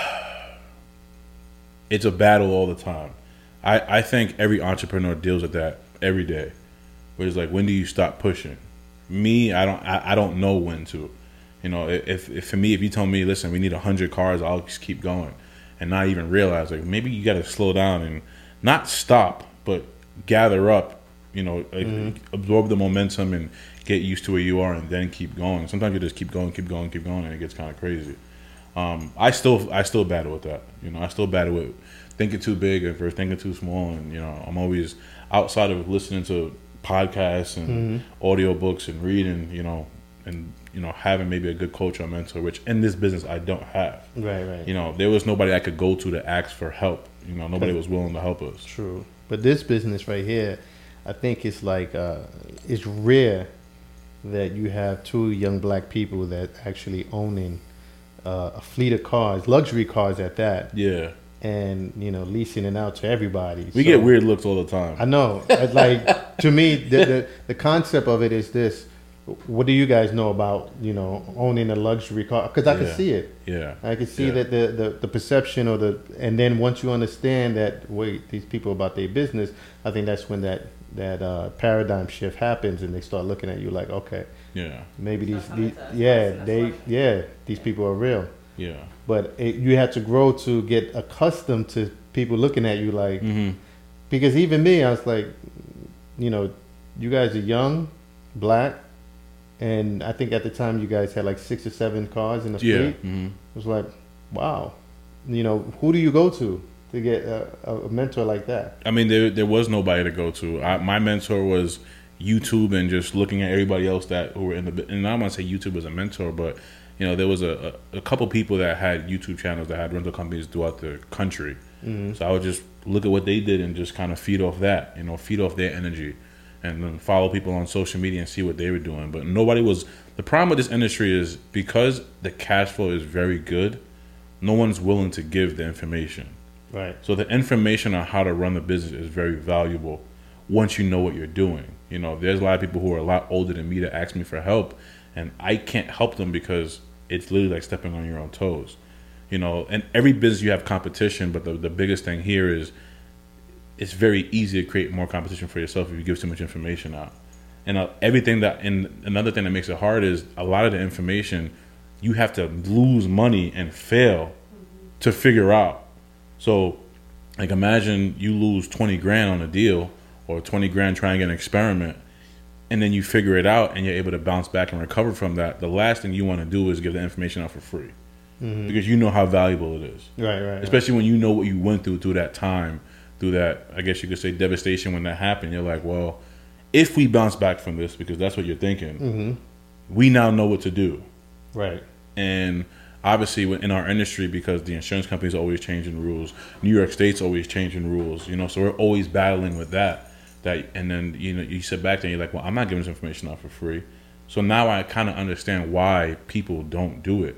it's a battle all the time. I, I think every entrepreneur deals with that every day. Where it's like, when do you stop pushing? Me, I don't I, I don't know when to. You know, if, if for me, if you tell me, listen, we need hundred cars, I'll just keep going, and not even realize like maybe you got to slow down and not stop, but gather up. You know, like, absorb the momentum and get used to where you are, and then keep going. Sometimes you just keep going, keep going, keep going, and it gets kind of crazy. Um, I still I still battle with that. You know, I still battle with thinking too big and for thinking too small. And you know, I'm always outside of listening to podcasts and audiobooks and reading. You know, and you know having maybe a good coach or mentor, which in this business I don't have. Right, right. You know, there was nobody I could go to to ask for help. You know, nobody was willing to help us. True. But this business right here, I think it's like uh, it's rare that you have two young black people that actually owning uh, a fleet of cars, luxury cars at that, Yeah, and you know leasing it out to everybody. we So- get weird looks all the time. I know. Like to me, the, the the concept of it is this. What do you guys know about you know owning a luxury car? Because I can see it. yeah, I can see Yeah. that the, the the perception or the and then once you understand that wait these people about their business, I think that's when that that uh, paradigm shift happens and they start looking at you like okay yeah, maybe these, these coming to us. yeah they yeah these people are real. yeah. But it, you have to grow to get accustomed to people looking at you like hmm because even me, I was like, you know, you guys are young, black, and I think at the time you guys had like six or seven cars in the Yeah. fleet. hmm It was like, wow, you know, who do you go to to get a, a mentor like that? I mean, there there was nobody to go to. I, my mentor was YouTube and just looking at everybody else that who were in the. And I don't want to say YouTube was a mentor, but you know, there was a, a, a couple people that had YouTube channels that had rental companies throughout the country. Mm-hmm. So I would just look at what they did and just kind of feed off that, you know, feed off their energy, and then follow people on social media and see what they were doing. But nobody was. The problem with this industry is because the cash flow is very good, no one's willing to give the information. Right. So the information on how to run the business is very valuable once you know what you're doing. You know, there's a lot of people who are a lot older than me that ask me for help, and I can't help them because it's literally like stepping on your own toes. You know, and every business you have competition, but the, the biggest thing here is it's very easy to create more competition for yourself if you give too much information out. And uh, everything that, and another thing that makes it hard is a lot of the information you have to lose money and fail to figure out. So, like, imagine you lose 20 grand on a deal or 20 grand trying an experiment, and then you figure it out and you're able to bounce back and recover from that. The last thing you want to do is give the information out for free because you know how valuable it is Right. Right. right. especially when you know what you went through through that time, through that I guess you could say devastation when that happened. You're like, well, if we bounce back from this, because that's what you're thinking, Mm-hmm. we now know what to do. Right. And obviously, in our industry, because the insurance companies are always changing rules, New York State's always changing rules. You know, so we're always battling with that. That and then you know you sit back there and you're like, well, I'm not giving this information out for free. So now I kind of understand why people don't do it.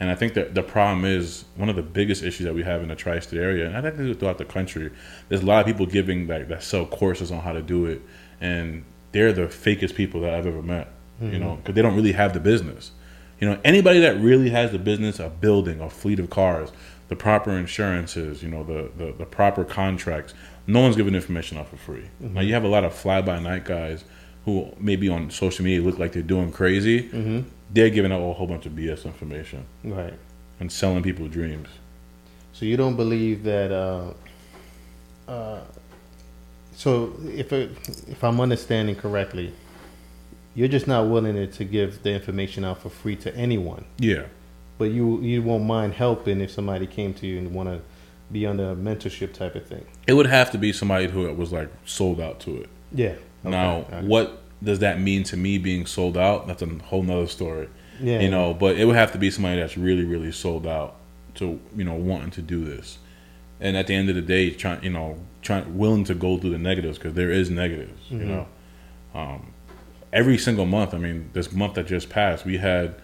And I think that the problem is one of the biggest issues that we have in the tri-state area, and I think throughout the country. There's a lot of people giving like that sell courses on how to do it, and they're the fakest people that I've ever met. You know, mm-hmm. because they don't really have the business. You know, anybody that really has the business of building a fleet of cars, the proper insurances, you know, the, the, the proper contracts, no one's giving information out for free. Now, you have a lot of fly by night guys who maybe on social media look like they're doing crazy. Mm-hmm. They're giving out a whole bunch of BS information Right. and selling people dreams. So you don't believe that. Uh, uh, so if it, if I'm understanding correctly, you're just not willing to, to give the information out for free to anyone, Yeah. but you you won't mind helping if somebody came to you and want to be on a mentorship type of thing. It would have to be somebody who was like sold out to it. Yeah. Okay. Now, what does that mean to me being sold out? That's a whole nother story. Yeah. You know, but it would have to be somebody that's really, really sold out to, you know, wanting to do this. And at the end of the day, trying, you know, trying, willing to go through the negatives because there is negatives, you Mhm. know. Um, every single month, I mean, this month that just passed, we had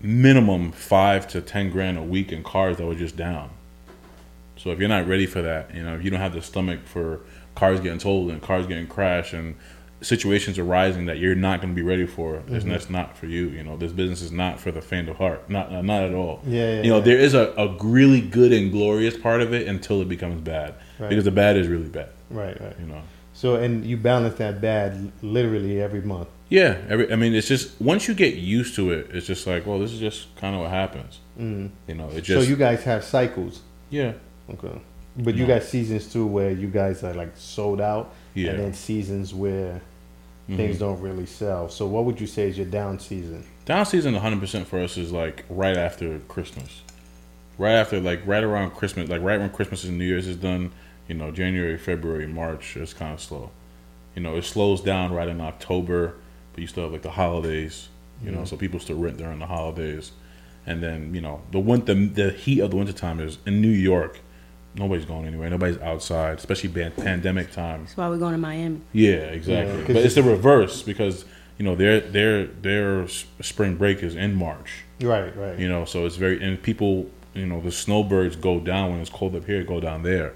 minimum five to ten grand a week in cars that were just down. So if you're not ready for that, you know, if you don't have the stomach for cars getting totaled and cars getting crashed and situations arising that you're not going to be ready for, then that's not for you. You know, this business is not for the faint of heart. Not uh, not at all. Yeah, yeah, you know, yeah. there is a, a really good and glorious part of it until it becomes bad. Right. Because the bad is really bad. Right. Right. You know. So and you balance that bad literally every month. Yeah, every, I mean, it's just once you get used to it, it's just like, well, this is just kind of what happens. Mm. You know, it just so you guys have cycles. yeah, Okay. But you No. got seasons too where you guys are like sold out, yeah. and then seasons where Mhm. things don't really sell. So what would you say is your down season? Down season, 100% for us is like right after Christmas. Right after, like, right around Christmas, like, right when Christmas and New Year's is done, you know, January, February, March, it's kind of slow. You know, it slows down right in October, but you still have, like, the holidays, you know, Mhm. so people still rent during the holidays. And then, you know, the winter, the heat of the wintertime is in New York, nobody's going anywhere. Nobody's outside, especially ban- pandemic time. That's why we're going to Miami. Yeah, exactly. Yeah, 'cause but it's the reverse because you know their their their spring break is in March. Right, right. You know, so it's very and people, you know, the snowbirds go down when it's cold up here, go down there.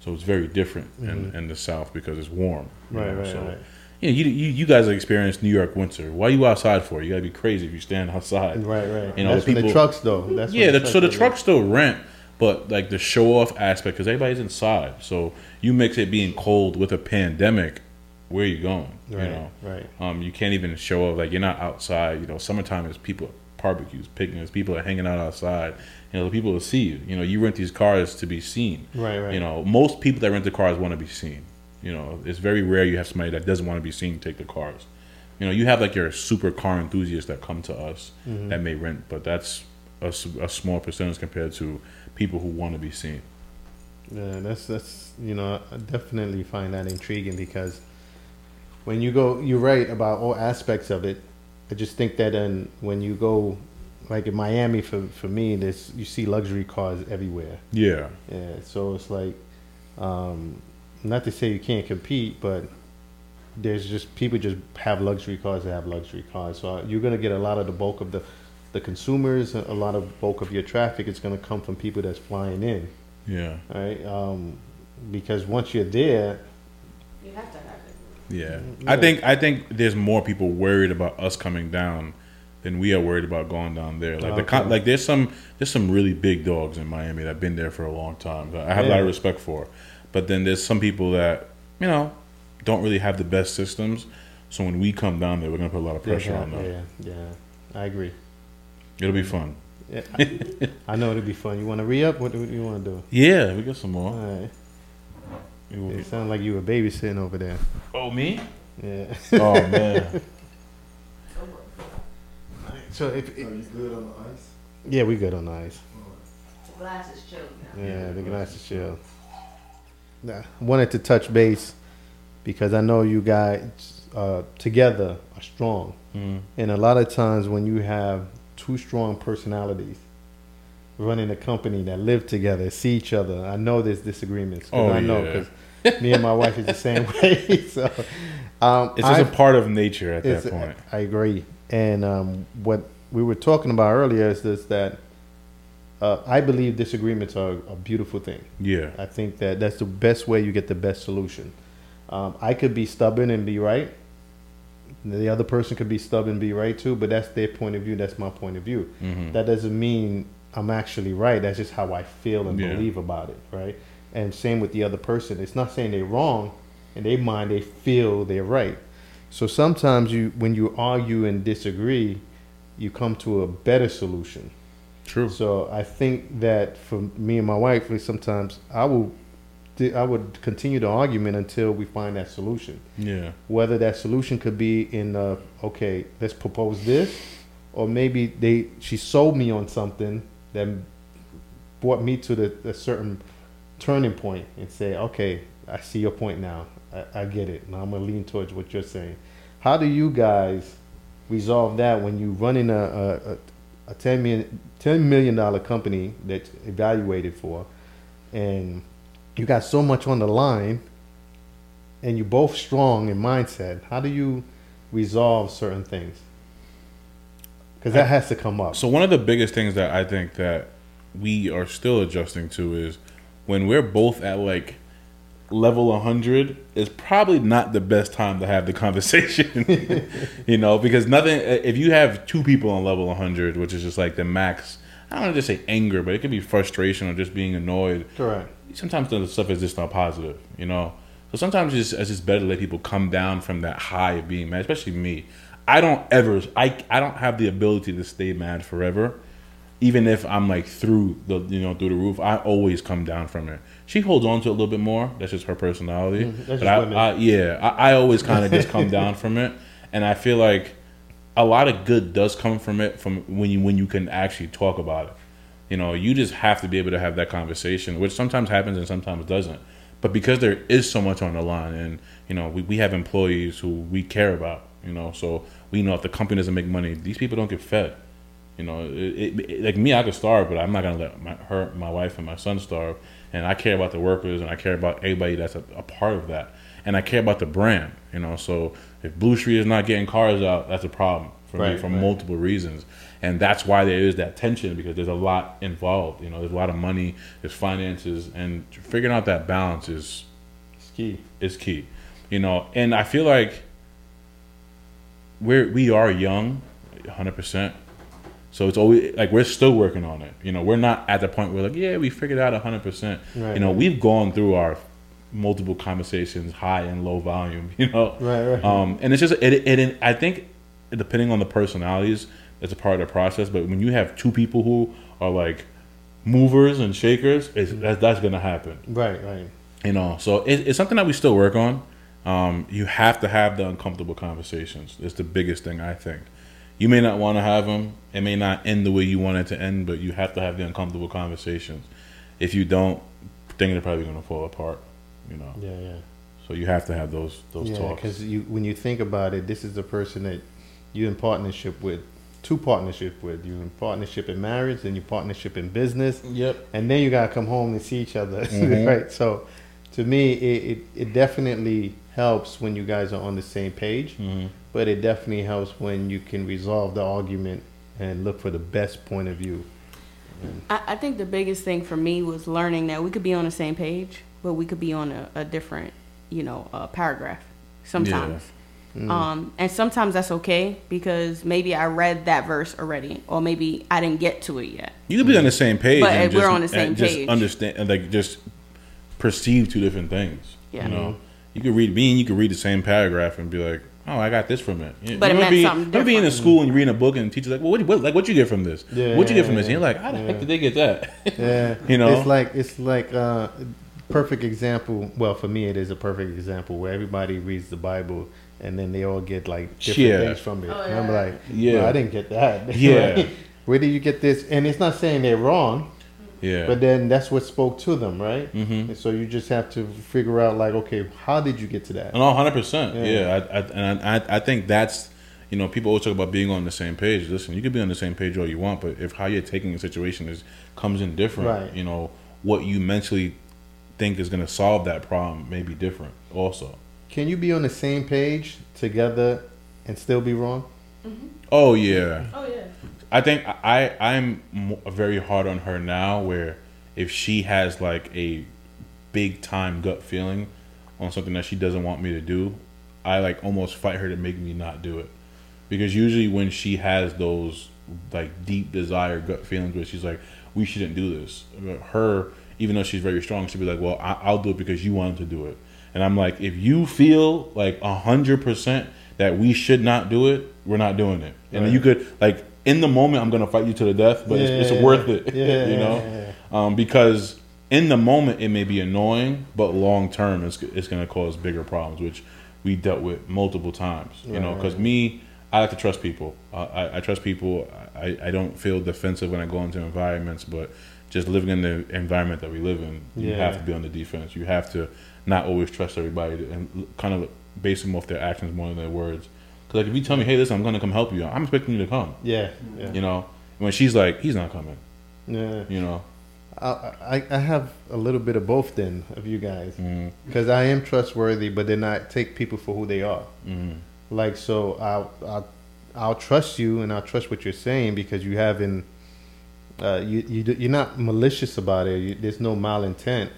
So it's very different in, in the south because it's warm. you Mm-hmm. Right, know, right, so, right. Yeah, you, you you guys have experienced New York winter. Why are you outside for? You gotta be crazy if you stand outside. Right, right. You know, That's when the people- trucks though. That's when Yeah, the, so the trucks still rent, but like the show off aspect because everybody's inside. So you mix it being cold with a pandemic. Where are you going? Right, You know, right. um, you can't even show off like you're not outside. You know, summertime is people barbecues, picnics, people are hanging out outside. You know, the people will see you. You know, you rent these cars to be seen. Right, right. You know, most people that rent the cars want to be seen. You know, it's very rare you have somebody that doesn't want to be seen take the cars. You know, you have like your super car enthusiasts that come to us Mm-hmm. that may rent, but that's a small percentage compared to people who want to be seen. Yeah, that's that's you know I definitely find that intriguing because when you go, you're right about all aspects of it. I just think that in, when you go, like in Miami, for for me, this you see luxury cars everywhere. Yeah, Yeah, so it's like, um, not to say you can't compete, but there's just people just have luxury cars that have luxury cars. So you're gonna get a lot of the bulk of the the consumers, a lot of bulk of your traffic is gonna come from people that's flying in, yeah, right? Um, because once you're there, You have to have it. yeah. Yeah. I think I think there's more people worried about us coming down than we are worried about going down there. Like the Okay. like there's some there's some really big dogs in Miami that've been there for a long time. that I have a lot of respect for, but then there's some people that you know don't really have the best systems. So when we come down there, we're gonna put a lot of pressure on them. yeah, yeah, I agree. It'll be fun. Yeah, I, I know it'll be fun. You want to re up? What do you want to do? Yeah, we got some more. right. It It sounds like you were babysitting over there. Oh me? Yeah. Oh man. So if Are you good on the ice? yeah, we good on the ice. The glass is chilled now. Yeah, the glass is chill. Nah, wanted to touch base because I know you guys uh, together are strong, Mm. and a lot of times when you have two strong personalities running a company that live together, see each other, I know there's disagreements. Oh, I know yeah. because me and my wife is the same way. So um, It's just a part of nature at that point. I agree. And um, what we were talking about earlier is this that uh, I believe disagreements are a beautiful thing. Yeah. I think that that's the best way you get the best solution. Um, I could be stubborn and be right. The other person could be stubborn and be right too, but that's their point of view. That's my point of view. Mhm. That doesn't mean I'm actually right. That's just how I feel and Yeah. believe about it, right? And same with the other person. It's not saying they're wrong. In their mind, they feel they're right. So sometimes you, when you argue and disagree, you come to a better solution. True. So I think that for me and my wife, sometimes I will, I would continue the argument until we find that solution. Yeah. Whether that solution could be in, uh, okay, let's propose this, or maybe they she sold me on something that brought me to the a certain turning point and say, okay, I see your point now. I, I get it. Now I'm gonna lean towards what you're saying. How do you guys resolve that when you running a a, a, a 10 million, $10 million company that's evaluated for, and you got so much on the line, and you're both strong in mindset. How do you resolve certain things? Because that has to come up. So one of the biggest things that I think that we are still adjusting to is when we're both at like level 100 is probably not the best time to have the conversation you know because nothing if you have two people on level 100 which is just like the max i don't want to just say anger but it could be frustration or just being annoyed Correct. sometimes the stuff is just not positive, you know. So sometimes it's, it's just better to let people come down from that high of being mad, especially me. I don't ever, I, I don't have the ability to stay mad forever, even if I'm like through the, you know, through the roof. I always come down from it. She holds on to it a little bit more. That's just her personality. Mm-hmm. That's but I. I, yeah, I, I always kind of just come down from it, and I feel like a lot of good does come from it from when you when you can actually talk about it. You know, you just have to be able to have that conversation, which sometimes happens and sometimes doesn't. But because there is so much on the line, and you know, we, we have employees who we care about, you know, so we know if the company doesn't make money, these people don't get fed. You know, it, it, it- like me, I could starve, but I'm not gonna let my her, my wife, and my son starve. And I care about the workers, and I care about everybody that's a, a part of that, and I care about the brand. You know, so If Blue Street is not getting cars out, that's a problem for me for right. multiple reasons, and that's why there is that tension because there's a lot involved. You know, there's a lot of money, there's finances, and figuring out that balance is It's key. is key. You know, and I feel like we're we are young, hundred percent. So it's always like we're still working on it. You know, we're not at the point where like, yeah, we figured out hundred percent. Right, You know, right. we've gone through our multiple conversations, high and low volume. You know, Right, right. Um, and it's just it, it, it. I think depending on the personalities, it's a part of the process. But when you have two people who are like movers and shakers, it's, that, that's gonna happen Right, right. you know so it, it's something that we still work on um, you have to have the uncomfortable conversations it's the biggest thing i think you may not want to have them it may not end the way you want it to end but you have to have the uncomfortable conversations if you don't things are probably going to fall apart you know Yeah, yeah. so you have to have those those Yeah, talks because you when you think about it, this is the person that you're in partnership with, two partnership with. You in partnership in marriage, and you partnership in business, yep and then you gotta come home and see each other, Mhm. right? So, to me, it, it it definitely helps when you guys are on the same page, hmm but it definitely helps when you can resolve the argument and look for the best point of view. I, I think the biggest thing for me was learning that we could be on the same page, but we could be on a, a different, you know, uh, paragraph sometimes. Mm. Um, and sometimes that's okay because maybe I read that verse already, or maybe I didn't get to it yet. you could be on the same page But and we're just, on the same and just page. understand and like just perceive two different things Yeah. you know you could read me and you could read the same paragraph and be like oh i got this from it You- But it meant be, something remember being in different. school and you're reading a book and the teacher's like well what, what like what you get from this Yeah, what you get from this and you're like how the yeah. heck did they get that Yeah, You know? it's like it's like uh, perfect example. Well, for me, it is a perfect example where everybody reads the Bible and then they all get like different Yeah. things from it. Oh, and I'm like, Yeah. yeah, I didn't get that. Yeah. Where did you get this? And it's not saying they're wrong, yeah but then that's what spoke to them, right? mm-hmm And so you just have to figure out, like, okay, how did you get to that? No, hundred percent. Yeah. Yeah, I, I, and I, I think that's you know people always talk about being on the same page. Listen, you could be on the same page all you want, but if how you're taking a situation is comes in different, Right. you know what you mentally think is going to solve that problem may be different. Also, Can you be on the same page together and still be wrong? oh yeah, Oh yeah. I think I I'm very hard on her now. Where if she has like a big time gut feeling on something that she doesn't want me to do, I like almost fight her to make me not do it. Because usually when she has those like deep desire gut feelings where she's like, we shouldn't do this. Her, even though she's very strong, she'll be like, well, I- I'll do it because you wanted to do it. And I'm like, if you feel like a hundred percent that we should not do it, we're not doing it. And Right. you could like in the moment, I'm gonna fight you to the death, but it's, Yeah. it's worth it. Yeah, you know, um, because in the moment it may be annoying, but long term it's it's gonna cause bigger problems, which we dealt with multiple times. You know, because right. me, I like to trust people. Uh, I, I trust people. I, I don't feel defensive when I go into environments, but just living in the environment that we live in, you have to be on the defense. You have to not always trust everybody and kind of base them off their actions more than their words. Because like if you tell me, hey, listen, I'm going to come help you, I'm expecting you to come. Yeah, yeah, You know, when she's like, he's not coming. yeah. You know, I, I have a little bit of both then of you guys mm, because I am trustworthy, but then I take people for who they are. mm, Like so, I'll I'll, I'll trust you and I'll trust what you're saying because you haven't uh, you you you're not malicious about it. You, there's no malintent.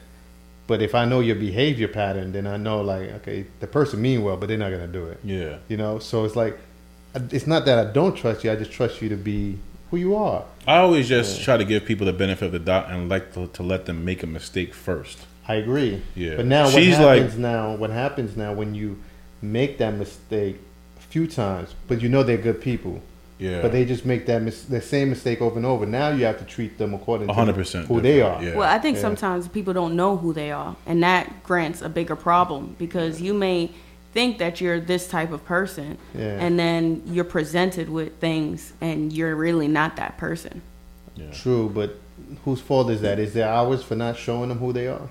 But if I know your behavior pattern, then I know like okay, the person mean well, but they're not gonna do it. yeah, You know, so it's like it's not that I don't trust you. I just trust you to be who you are. I always just try to give people the benefit of the doubt and like to, to let them make a mistake first. I agree. Yeah. But now what She's like- happens now? What happens now when you make that mistake a few times, but you know they're good people, Yeah, but they just make that mis- the same mistake over and over. Now you have to treat them according to 100% who they are. Yeah. Well, I think Yeah. sometimes people don't know who they are, and that grants a bigger problem because you may think that you're this type of person, Yeah. and then you're presented with things, and you're really not that person. yeah. True, but whose fault is that? Is it ours for not showing them who they are?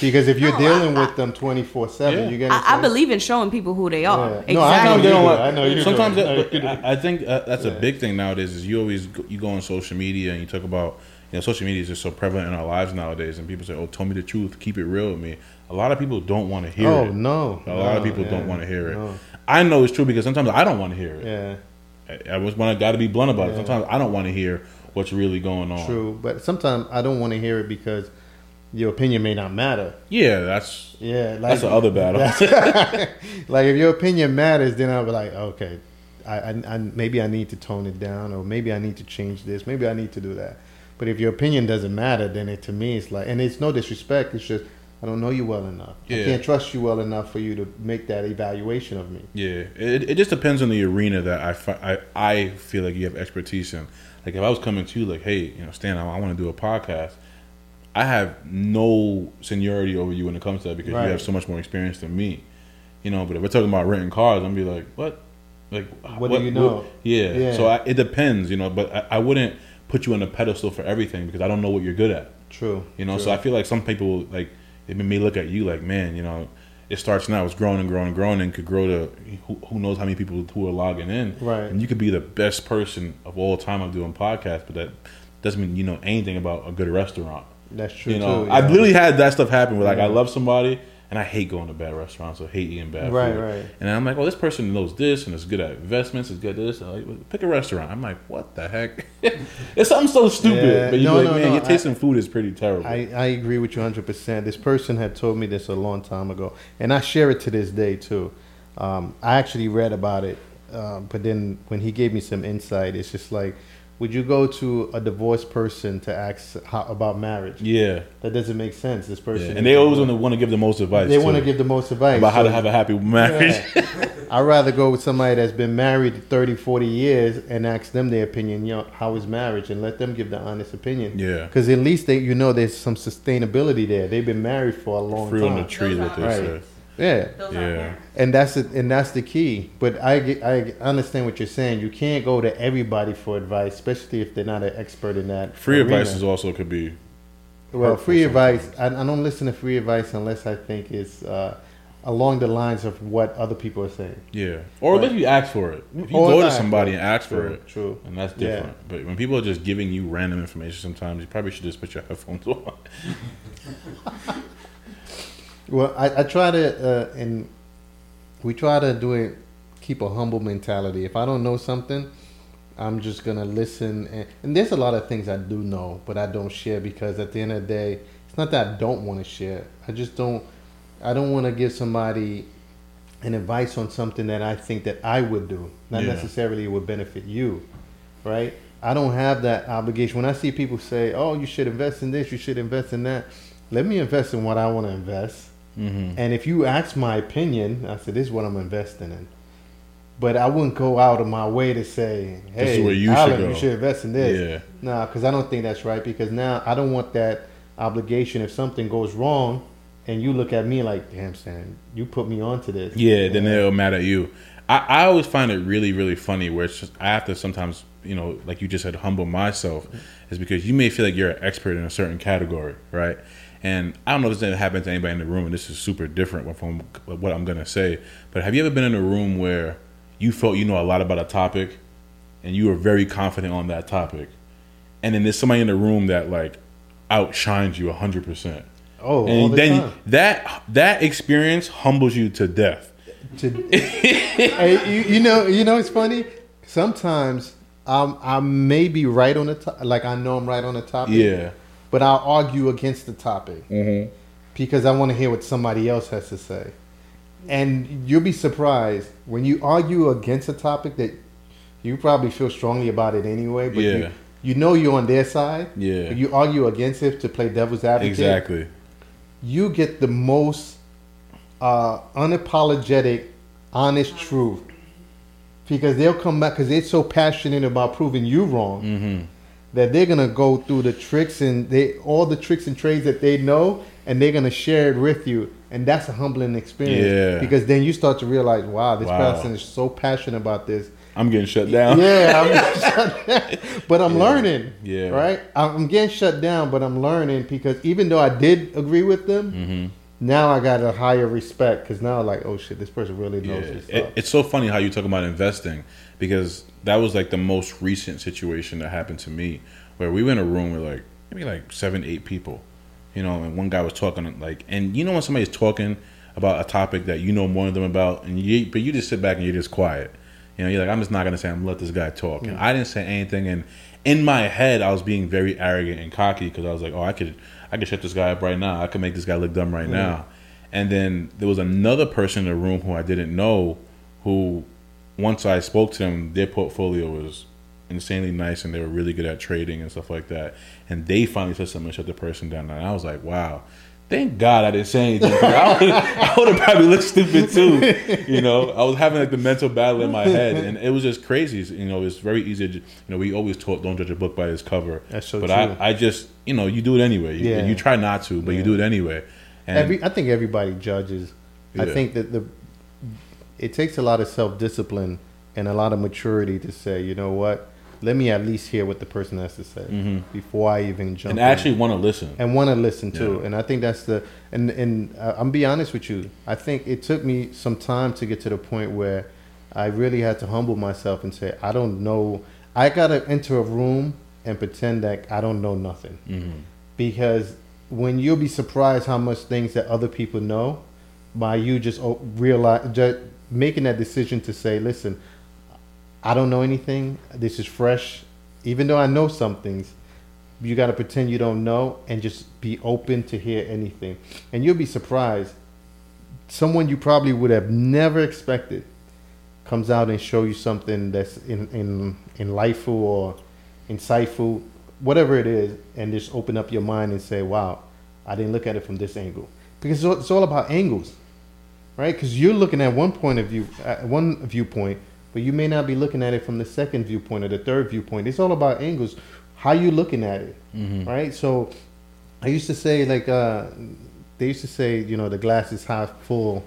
Because if you're No, dealing I- with them twenty four seven, Yeah. you're gonna. I, I believe in showing people who they are. Yeah. Exactly. No, I know Sometimes they you don't like- I know you do. Sometimes I know that. I, I think uh, that's Yeah. a big thing nowadays. Is you always go, you go on social media and you talk about you know social media is just so prevalent in our lives nowadays, and people say, "Oh, tell me the truth, keep it real with me." A lot of people don't want to hear oh it. no, A lot of No, people don't want to hear it. no. I know it's true because sometimes I don't want to hear it. Yeah. I, I was when I got to be blunt about it. Sometimes I don't want to hear what's really going on. True, but sometimes I don't want to hear it because your opinion may not matter. Yeah, that's Yeah, like, that's the other battle. like if your opinion matters, then I'll be like, okay, I, I, I maybe I need to tone it down, or maybe I need to change this, maybe I need to do that. But if your opinion doesn't matter, then it to me it's like, and it's no disrespect. It's just I don't know you well enough. Yeah. I can't trust you well enough for you to make that evaluation of me. Yeah, it, it just depends on the arena that I, fi- I I feel like you have expertise in. Like if I was coming to you like, hey, you know, Stan, I, I want to do a podcast. I have no seniority over you when it comes to that because Right. you have so much more experience than me. You know, but if we're talking about renting cars, I'm be like, what? Like, What do you know? yeah. Yeah. So I, it depends, you know. But I, I wouldn't put you on a pedestal for everything because I don't know what you're good at. True. You know, True. so I feel like some people like they may look at you like, man, you know, it starts now, it's growing and growing and growing, and could grow to who, who knows how many people who are logging in. Right. And you could be the best person of all time of doing podcasts, but that doesn't mean you know anything about a good restaurant. That's true you know, too. I've literally had that stuff happen where like Yeah. I love somebody and I hate going to bad restaurants or hate eating bad Right, food. right. right. And I'm like, oh, this person knows this and is good at investments, is good at this. And like, pick a restaurant. I'm like, what the heck? it's something so stupid. Yeah. But you're No, like, no, man, no, your I- taste in food is pretty terrible. I, I agree with you 100%. This person had told me this a long time ago, and I share it to this day too. Um, I actually read about it, uh, but then when he gave me some insight, it's just like, would you go to a divorced person to ask how, about marriage? yeah. That doesn't make sense. This Yeah, person, and they always want to want to give the most advice. they want to give the most advice about how to have a happy marriage. Yeah. I'd rather go with somebody that's been married 30, 40 years and ask them their opinion, you know, how is marriage, and let them give the honest opinion. Yeah. Because at least they, you know, there's some sustainability there. They've been married for a long Fruit on the tree, that they are- say. Right. Yeah, Those Yeah. are parents. and that's it, and that's the key. But I get, I understand what you're saying. You can't go to everybody for advice, especially if they're not an expert in that. Free arena. advice is also could be. well, hurtful free advice. sometimes. I, I don't listen to free advice unless I think it's uh, along the lines of what other people are saying. Yeah. Or Right. if you ask for it. If you Or go to somebody and ask for it, true. and that's Yeah. different. But when people are just giving you random information, sometimes you probably should just put your headphones on. Well, I, I try to, uh, and we try to do it, keep a humble mentality. If I don't know something, I'm just gonna listen. And, and there's a lot of things I do know, but I don't share because at the end of the day, it's not that I don't want to share. I just don't. I don't want to give somebody an advice on something that I think that I would do, not Yeah. necessarily it would benefit you, right? I don't have that obligation. When I see people say, "Oh, you should invest in this, you should invest in that," let me invest in what I want to invest. Mm-hmm. And if you ask my opinion, I said, "This is what I'm investing in." But I wouldn't go out of my way to say, "Hey, This is where you should Alan, go." you should invest in this." Yeah. No, because I don't think that's right. Because now I don't want that obligation. If something goes wrong, and you look at me like, "Damn, Stan, you put me onto this." Yeah, then they'll mad at you. I, I always find it really, really funny where it's just I have to sometimes, you know, like you just said, humble myself, is because you may feel like you're an expert in a certain category, right? And I don't know if this happened to anybody in the room, and this is super different from what I'm gonna say. But have you ever been in a room where you felt you know a lot about a topic, and you were very confident on that topic, and then there's somebody in the room that like outshines you hundred percent, Oh, all and the then time. that that experience humbles you to death. To, hey, you, you know, you know, it's funny. Sometimes um, I may be right on the top, like I know I'm right on the topic. Yeah. But I'll argue against the topic Mm-hmm. because I want to hear what somebody else has to say. And you'll be surprised when you argue against a topic that you probably feel strongly about it anyway. But Yeah. you, you know you're on their side. Yeah. But you argue against it to play devil's advocate. Exactly. you get the most uh, unapologetic, honest truth. Because they'll come back because they're so passionate about proving you wrong Mm-hmm. That they're gonna go through the tricks and they all the tricks and trades that they know, and they're gonna share it with you, and that's a humbling experience. Yeah. Because then you start to realize, wow, this Wow. person is so passionate about this. I'm getting shut down. Yeah, I'm but I'm learning. Yeah. Right. I'm getting shut down, but I'm learning because even though I did agree with them, Mm-hmm. now I got a higher respect because now like, oh shit, this person really knows Yeah. this stuff. It, it's so funny how you talk about investing because that was like the most recent situation that happened to me where we were in a room with like maybe like seven, eight people, you know, and one guy was talking like, and you know when somebody's talking about a topic that you know more than them about, and you but you just sit back and you're just quiet. You know, you're like, I'm just not gonna say I'm gonna let this guy talk. And hmm. I didn't say anything, and in my head, I was being very arrogant and cocky because I was like, oh, I could I could shut this guy up right now. I could make this guy look dumb right hmm. now. And then there was another person in the room who I didn't know, who once I spoke to them, their portfolio was insanely nice and they were really good at trading and stuff like that. And they finally said something and shut the person down. And I was like, wow. Thank God I didn't say anything. I would have probably looked stupid too. You know, I was having like the mental battle in my head, and it was just crazy. You know, it's very easy. To, you know, we always taught don't judge a book by its cover. That's so but true. I, I just, you know, you do it anyway. You, Yeah. you try not to, but you do it anyway. And Every, I think everybody judges. I think that the it takes a lot of self discipline and a lot of maturity to say, you know what, let me at least hear what the person has to say before I even jump. and in. actually want to listen. and want to listen. Yeah. And I think that's the and and uh, I'm be honest with you. I think it took me some time to get to the point where I really had to humble myself and say I don't know. I gotta enter a room and pretend that I don't know nothing hmm because when you'll be surprised how much things that other people know by you just realize just making that decision to say listen i don't know anything. This is fresh. Even though i know some things you got to pretend you don't know and just be open to hear anything. And you'll be surprised. Someone you probably would have never expected comes out and show you something that's in, in or insightful whatever it is and just open up your mind and say wow i didn't look at it from this angle. Because it's all about angles right because you're looking at one point of view uh, one viewpoint but you may not be looking at it from the second viewpoint or the third viewpoint it's all about angles how you looking at it right so i used to say like uh, they used to say you know the glass is half full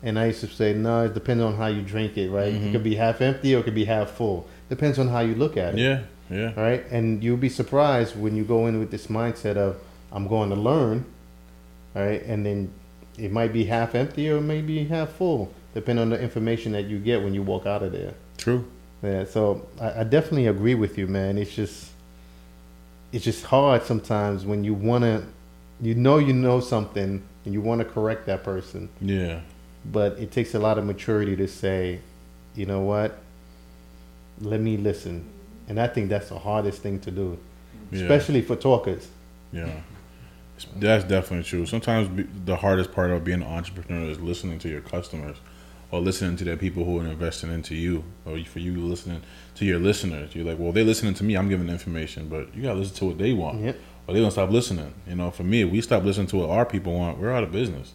and I used to say, no, it depends on how you drink it, right? It could be half empty or it could be half full. Depends on how you look at it. Yeah, yeah. Right, And you'll be surprised when you go in with this mindset of, I'm going to learn. right, And then it might be half empty or maybe half full, depending on the information that you get when you walk out of there. True. Yeah. So I, I definitely agree with you, man. It's just, it's just hard sometimes when you want to, you know, you know something and you want to correct that person Yeah. but it takes a lot of maturity to say, you know what, let me listen. And I think that's the hardest thing to do, Yeah. especially for talkers. Yeah, that's definitely true. Sometimes be- the hardest part of being an entrepreneur is listening to your customers, or listening to the people who are investing into you, or for you listening to your listeners. You're like, well, they're listening to me. I'm giving information, but you gotta listen to what they want, Yep. or they gonna stop listening. You know, for me, if we stop listening to what our people want, we're out of business.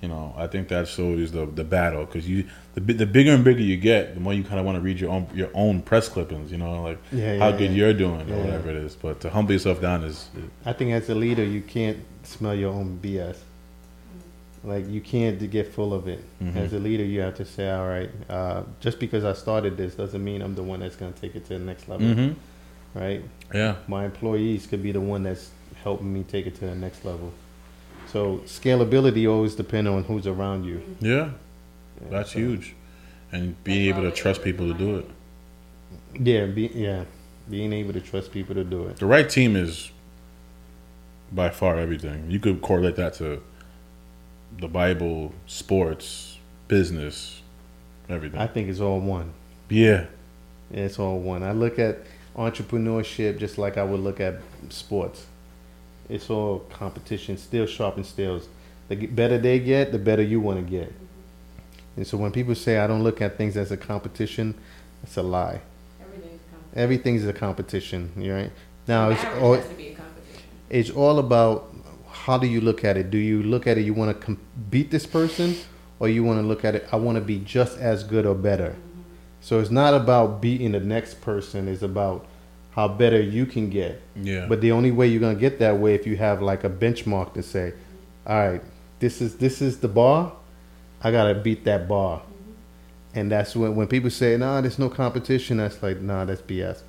You know, I think that's always the the battle because you the the bigger and bigger you get, the more you kind of want to read your own your own press clippings. You know, like Yeah, how yeah, good yeah. you're doing or whatever it is. But to humble yourself down is I think as a leader, you can't smell your own BS. Like you can't get full of it. Mhm. As a leader, you have to say, all right, uh, just because I started this doesn't mean I'm the one that's going to take it to the next level, hmm right? yeah. my employees could be the one that's helping me take it to the next level. So scalability always depends on who's around you. Yeah, that's so- huge. And being able to trust people to do it. Yeah, be, yeah, being able to trust people to do it. The right team is by far everything. You could correlate that to the Bible, sports, business, everything. I think it's all one. yeah, Yeah, It's all one. I look at entrepreneurship just like I would look at sports. It's all competition, still sharp and steals. The better they get, the better you want to get. And so when people say I don't look at things as a competition, it's a lie. Everything's Everything's a competition, right? Now it's all, to be a competition. it's all about how do you look at it? Do you look at it you want to com- beat this person or you want to look at it I want to be just as good or better. Mm-hmm. So it's not about beating the next person, it's about how better you can get. yeah. But the only way you're going to get that way if you have like a benchmark to say, "All right, this is this is the bar. I got to beat that bar." And that's when when people say, "Nah, there's no competition." That's like, "Nah, that's BS."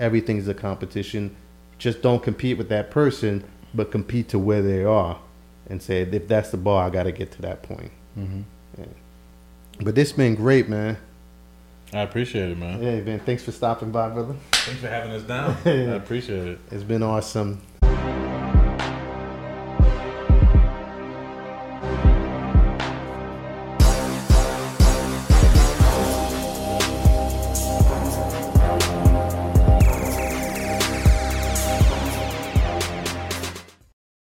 Everything's a competition. Just don't compete with that person, but compete to where they are and say, "If that's the bar, I got to get to that point." hmm But this been great, man. I appreciate it, man. Hey, man, thanks for stopping by, brother. Thanks for having us down. I appreciate it. It's been awesome.